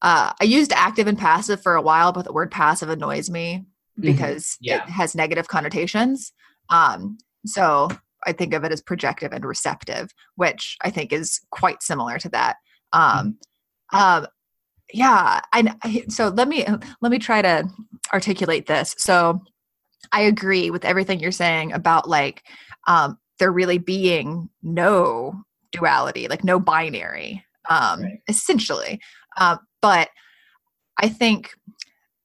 uh, I used active and passive for a while, but the word passive annoys me because Yeah. it has negative connotations. Um, so I think of it as projective and receptive, which I think is quite similar to that. Um, um, yeah, I so let me let me try to articulate this. So I agree with everything you're saying about like um, there really being no duality, like no binary, um, right. essentially. Uh, but I think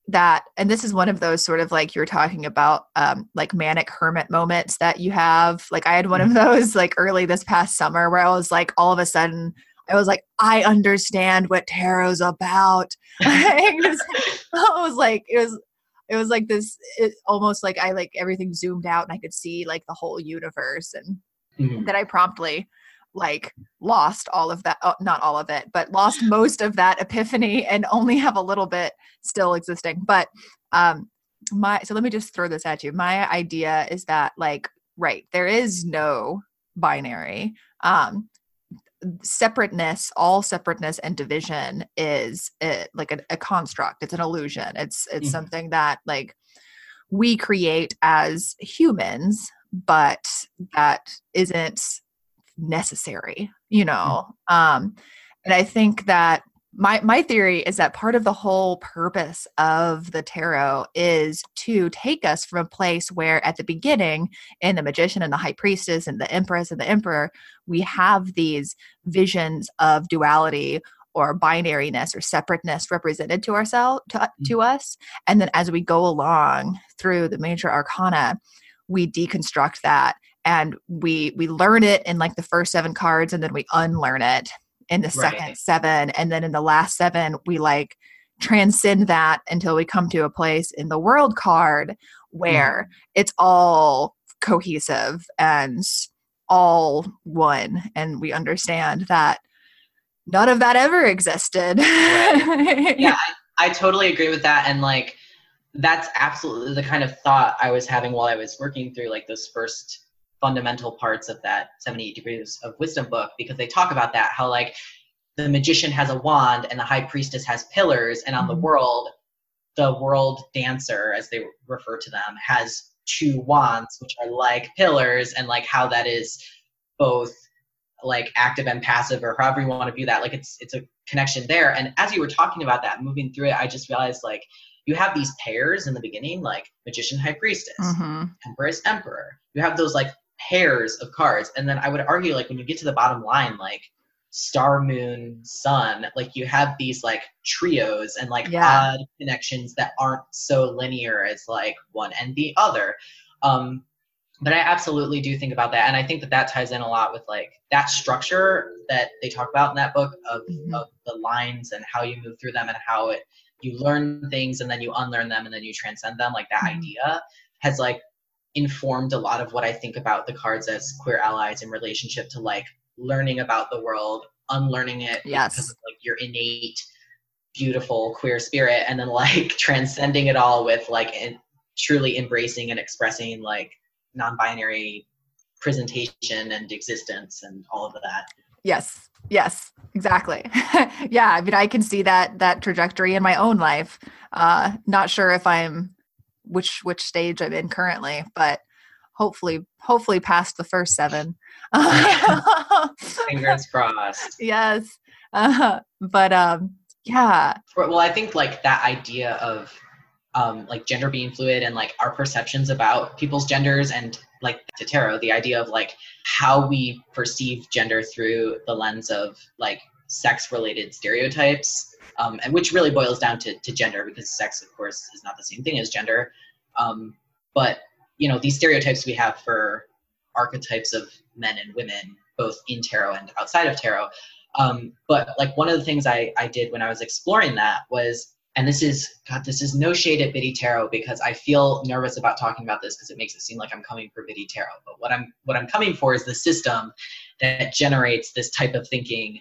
that and this is one of those sort of like you're talking about um like manic hermit moments that you have like i had one of mm-hmm. those like early this past summer where i was like all of a sudden i was like i understand what tarot's about it was like it was it was like this it, almost like i like everything zoomed out and i could see like the whole universe and mm-hmm. that i promptly like lost all of that uh, not all of it but lost most of that epiphany and only have a little bit still existing. But um my so let me just throw this at you. My idea is that like right there is no binary. Um separateness all separateness and division is a, like a, a, construct. It's an illusion. It's it's mm-hmm. something that like we create as humans but that isn't necessary you mm. know um and i think that my my theory is that part of the whole purpose of the tarot is to take us from a place where at the beginning in the magician and the high priestess and the empress and the emperor we have these visions of duality or binariness or separateness represented to ourselves to, mm. to us and then as we go along through the major arcana we deconstruct that and we we learn it in like the first seven cards and then we unlearn it in the right. second seven and then in the last seven we like transcend that until we come to a place in the world card where mm. it's all cohesive and all one and we understand that none of that ever existed right. yeah I, I totally agree with that and like that's absolutely the kind of thought i was having while i was working through like those first fundamental parts of that 78 degrees of wisdom book because they talk about that how like the magician has a wand and the high priestess has pillars and on mm-hmm. the world the world dancer as they refer to them has two wands which are like pillars and like how that is both like active and passive or however you want to view that like it's it's a connection there and as you were talking about that moving through it i just realized like you have these pairs in the beginning like magician high priestess mm-hmm. empress emperor you have those like pairs of cards. And then I would argue, like, when you get to the bottom line, like star, moon, sun, like you have these like trios and like yeah. odd connections that aren't so linear as like one and the other. Um, but I absolutely do think about that. And I think that that ties in a lot with like that structure that they talk about in that book of, mm-hmm. of the lines and how you move through them and how it, you learn things and then you unlearn them and then you transcend them. Like that mm-hmm. idea has like informed a lot of what I think about the cards as queer allies in relationship to like learning about the world, unlearning it yes. because of like your innate beautiful queer spirit and then like transcending it all with like in, truly embracing and expressing like non-binary presentation and existence and all of that. Yes. Yes, exactly. yeah, I mean I can see that that trajectory in my own life. Uh not sure if I'm which which stage I'm in currently, but hopefully hopefully past the first seven. Fingers crossed. Yes. Uh, but um yeah. Well, I think like that idea of um, like gender being fluid and like our perceptions about people's genders and like to tarot the idea of like how we perceive gender through the lens of like sex related stereotypes um, and which really boils down to, to gender because sex of course is not the same thing as gender. Um, but you know these stereotypes we have for archetypes of men and women both in tarot and outside of tarot um, but like one of the things I, I did when i was exploring that was and this is god this is no shade at biddy tarot because i feel nervous about talking about this because it makes it seem like i'm coming for biddy tarot but what i'm what i'm coming for is the system that generates this type of thinking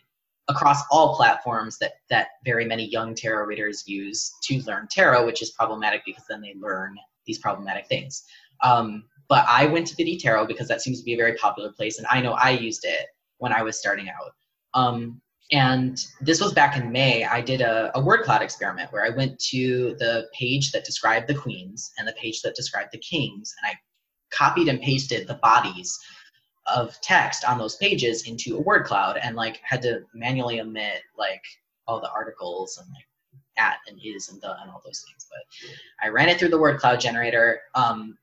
across all platforms that that very many young tarot readers use to learn tarot, which is problematic because then they learn these problematic things. Um, but I went to Biddy Tarot because that seems to be a very popular place, and I know I used it when I was starting out. Um, and this was back in May. I did a, a word cloud experiment where I went to the page that described the queens and the page that described the kings, and I copied and pasted the bodies of text on those pages into a word cloud and like had to manually omit like all the articles and like at and is and the and all those things. But i ran it through the word cloud generator um,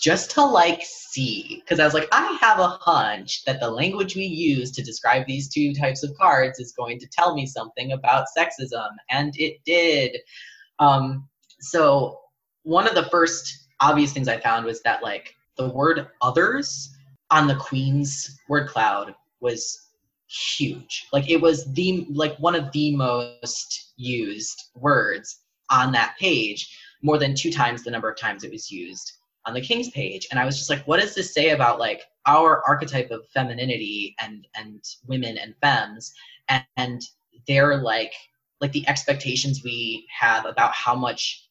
just to like see because i was like i have a hunch that the language we use to describe these two types of cards is going to tell me something about sexism and it did. Um, so one of the first obvious things i found was that like the word others on the Queen's word cloud was huge. Like it was the like one of the most used words on that page, more than two times the number of times it was used on the King's page. And I was just like, what does this say about like our archetype of femininity and and women and femmes and, and their like like the expectations we have about how much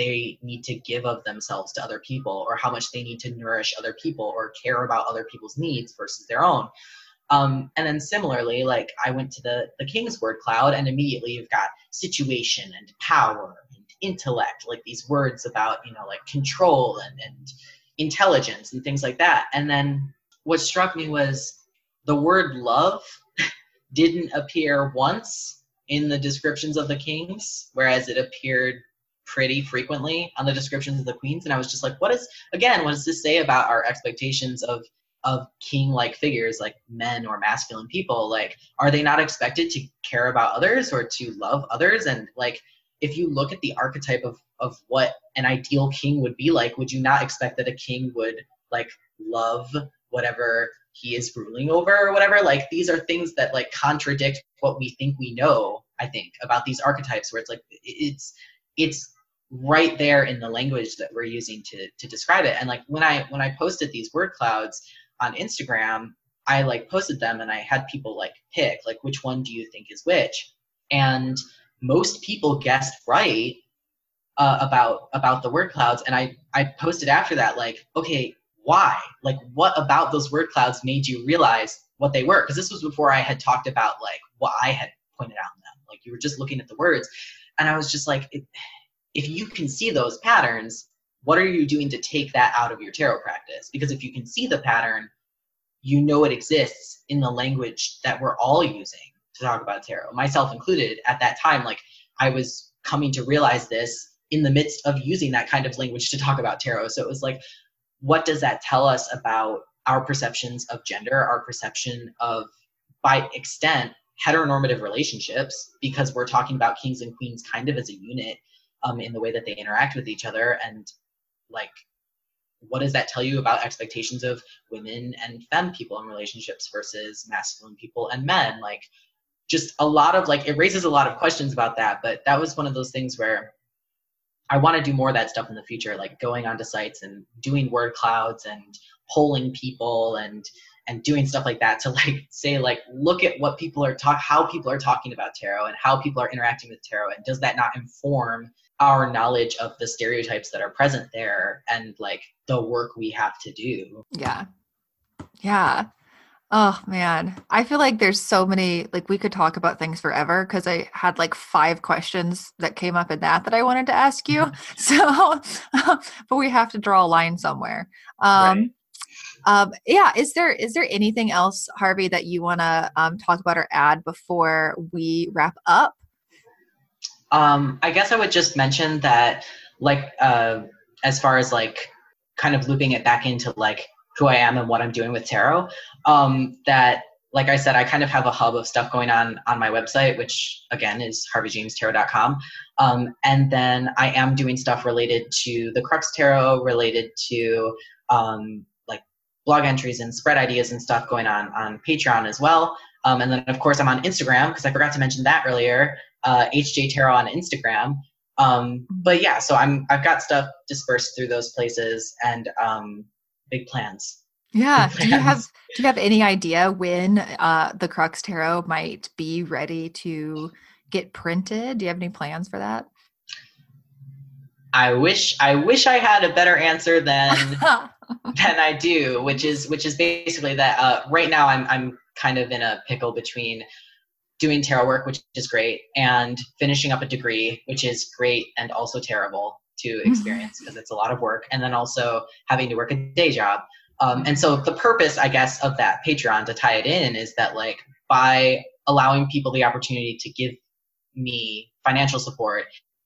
they need to give of themselves to other people or how much they need to nourish other people or care about other people's needs versus their own. Um, and then similarly like i went to the the king's word cloud and immediately you've got situation and power and intellect like these words about you know like control and, and intelligence and things like that. And then what struck me was the word love didn't appear once in the descriptions of the kings whereas it appeared pretty frequently on the descriptions of the queens and i was just like what is again what does this say about our expectations of of king like figures like men or masculine people? Like are they not expected to care about others or to love others? And like if you look at the archetype of of what an ideal king would be like would you not expect that a king would like love whatever he is ruling over or whatever? Like these are things that like contradict what we think we know i think about these archetypes where it's like it's it's right there in the language that we're using to to describe it. And like when i when i posted these word clouds on instagram i like posted them and i had people like pick like which one do you think is which? And most people guessed right uh, about about the word clouds. And i i posted after that like okay why? Like what about those word clouds made you realize what they were? Because this was before i had talked about like what i had pointed out in them. Like you were just looking at the words. And i was just like it, if you can see those patterns, what are you doing to take that out of your tarot practice? Because if you can see the pattern, you know it exists in the language that we're all using to talk about tarot, myself included. At that time, like I was coming to realize this in the midst of using that kind of language to talk about tarot. So it was like, what does that tell us about our perceptions of gender, our perception of, by extent, heteronormative relationships? Because we're talking about kings and queens kind of as a unit um, in the way that they interact with each other and like what does that tell you about expectations of women and femme people in relationships versus masculine people and men? Like just a lot of like it raises a lot of questions about that but that was one of those things where i want to do more of that stuff in the future like going onto sites and doing word clouds and polling people and and doing stuff like that to like say like look at what people are talk how people are talking about tarot and how people are interacting with tarot and does that not inform our knowledge of the stereotypes that are present there and like the work we have to do. Yeah. Yeah. Oh man, I feel like there's so many like we could talk about things forever because I had like five questions that came up in that that I wanted to ask you. so, but we have to draw a line somewhere. Um, right. um, yeah, is there is there anything else, Harvey, that you want to um, talk about or add before we wrap up? Um, I guess I would just mention that, like, uh, as far as like kind of looping it back into like who I am and what I'm doing with tarot, um, that like I said, I kind of have a hub of stuff going on on my website, which again is harveyjamestarot.com. Um, and then I am doing stuff related to the Crux Tarot, related to um, like blog entries and spread ideas and stuff going on on Patreon as well. Um, and then of course I'm on Instagram because I forgot to mention that earlier uh, HJ Tarot on Instagram. Um, but yeah, so I'm I've got stuff dispersed through those places and um, big plans. Yeah. Big plans. Do you have do you have any idea when uh, the Crux Tarot might be ready to get printed? Do you have any plans for that? I wish I wish I had a better answer than than I do, which is which is basically that uh, right now I'm I'm kind of in a pickle between doing tarot work, which is great, and finishing up a degree, which is great and also terrible to mm-hmm. experience because it's a lot of work, and then also having to work a day job. Um, and so the purpose, I guess, of that Patreon to tie it in is that like by allowing people the opportunity to give me financial support,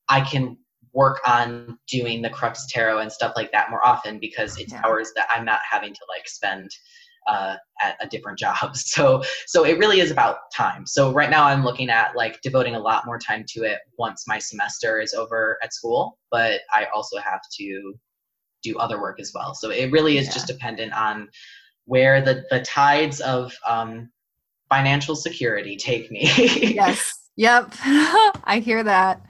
I can work on doing the crux tarot and stuff like that more often because it's Yeah. hours that I'm not having to like spend uh, at a different job. So so it really is about time. So right now I'm looking at like devoting a lot more time to it once my semester is over at school, but I also have to do other work as well. So it really is Yeah. just dependent on where the the tides of um, financial security take me. yes. Yep. I hear that.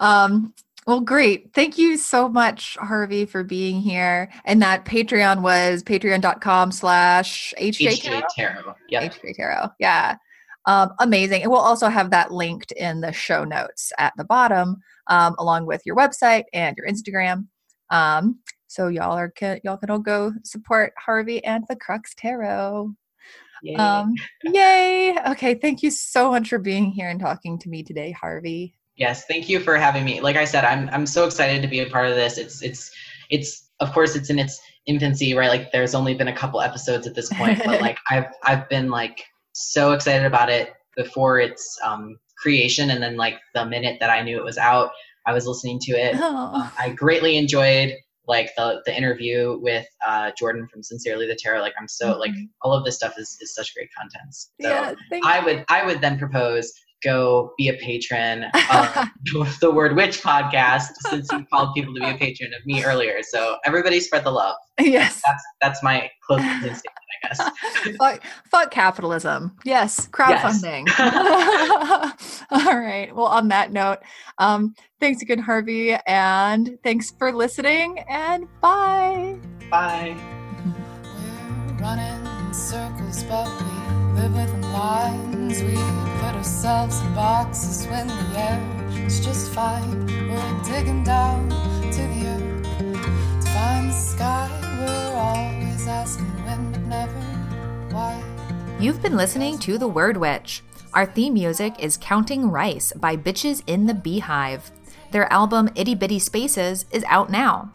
Um, well, great. Thank you so much, Harvey, for being here. And that Patreon was patreon.com slash HJ Tarot. Yeah. HJ Tarot. Yeah. Um, amazing. And we'll also have that linked in the show notes at the bottom, um, along with your website and your Instagram. Um, so y'all are ca- y'all can all go support Harvey and the Crux Tarot. Yay. Um, yay. Okay. Thank you so much for being here and talking to me today, Harvey. Yes, thank you for having me. Like I said, I'm I'm so excited to be a part of this. It's it's it's of course it's in its infancy, right? Like there's only been a couple episodes at this point, but like I've I've been like so excited about it before its um, creation, and then like the minute that I knew it was out, I was listening to it. Oh, I greatly enjoyed like the the interview with uh, Jordan from Sincerely the Tarot. Like I'm so like Mhm. all of this stuff is is such great content. So yeah. I would I would then propose go be a patron of the Word Witch podcast since you called people to be a patron of me earlier. So everybody spread the love. yes. That's that's my closing statement, I guess. fuck, fuck capitalism. Yes, crowdfunding. All right. Well, on that note, um, thanks again, Harvey, and thanks for listening. And bye. Bye. We're running in circles, but we live within lines. We put ourselves in boxes when the air is just fine. We're digging down to the earth to find the sky. We're always asking when, but never why. You've been listening to The Word Witch. Our theme music is Counting Rice by Bitches in the Beehive. Their album Itty Bitty Spaces is out now.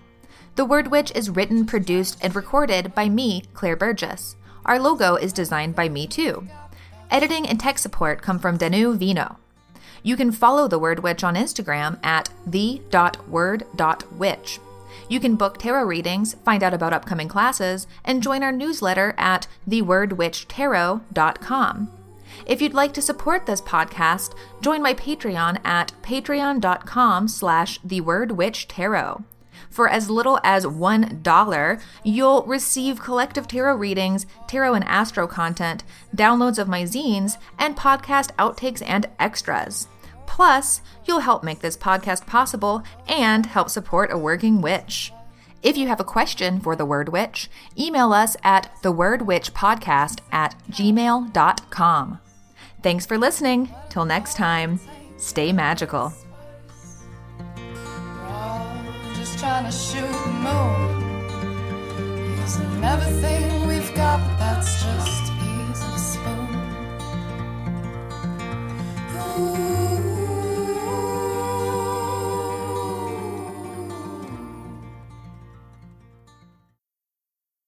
The Word Witch is written, produced, and recorded by me, Claire Burgess. Our logo is designed by me too. Editing and tech support come from Danu Vino. You can follow The Word Witch on Instagram at the.word.witch. You can book tarot readings, find out about upcoming classes, and join our newsletter at thewordwitchtarot.com. If you'd like to support this podcast, join my Patreon at patreon.com slash thewordwitchtarot. For as little as $1, you'll receive collective tarot readings, tarot and astro content, downloads of my zines, and podcast outtakes and extras. Plus, you'll help make this podcast possible and help support a working witch. If you have a question for The Word Witch, email us at thewordwitchpodcast at gmail.com. Thanks for listening. Till next time, stay magical. trying to shoot the moon. He's everything we've got, but that's just a piece of a spoon. Ooh.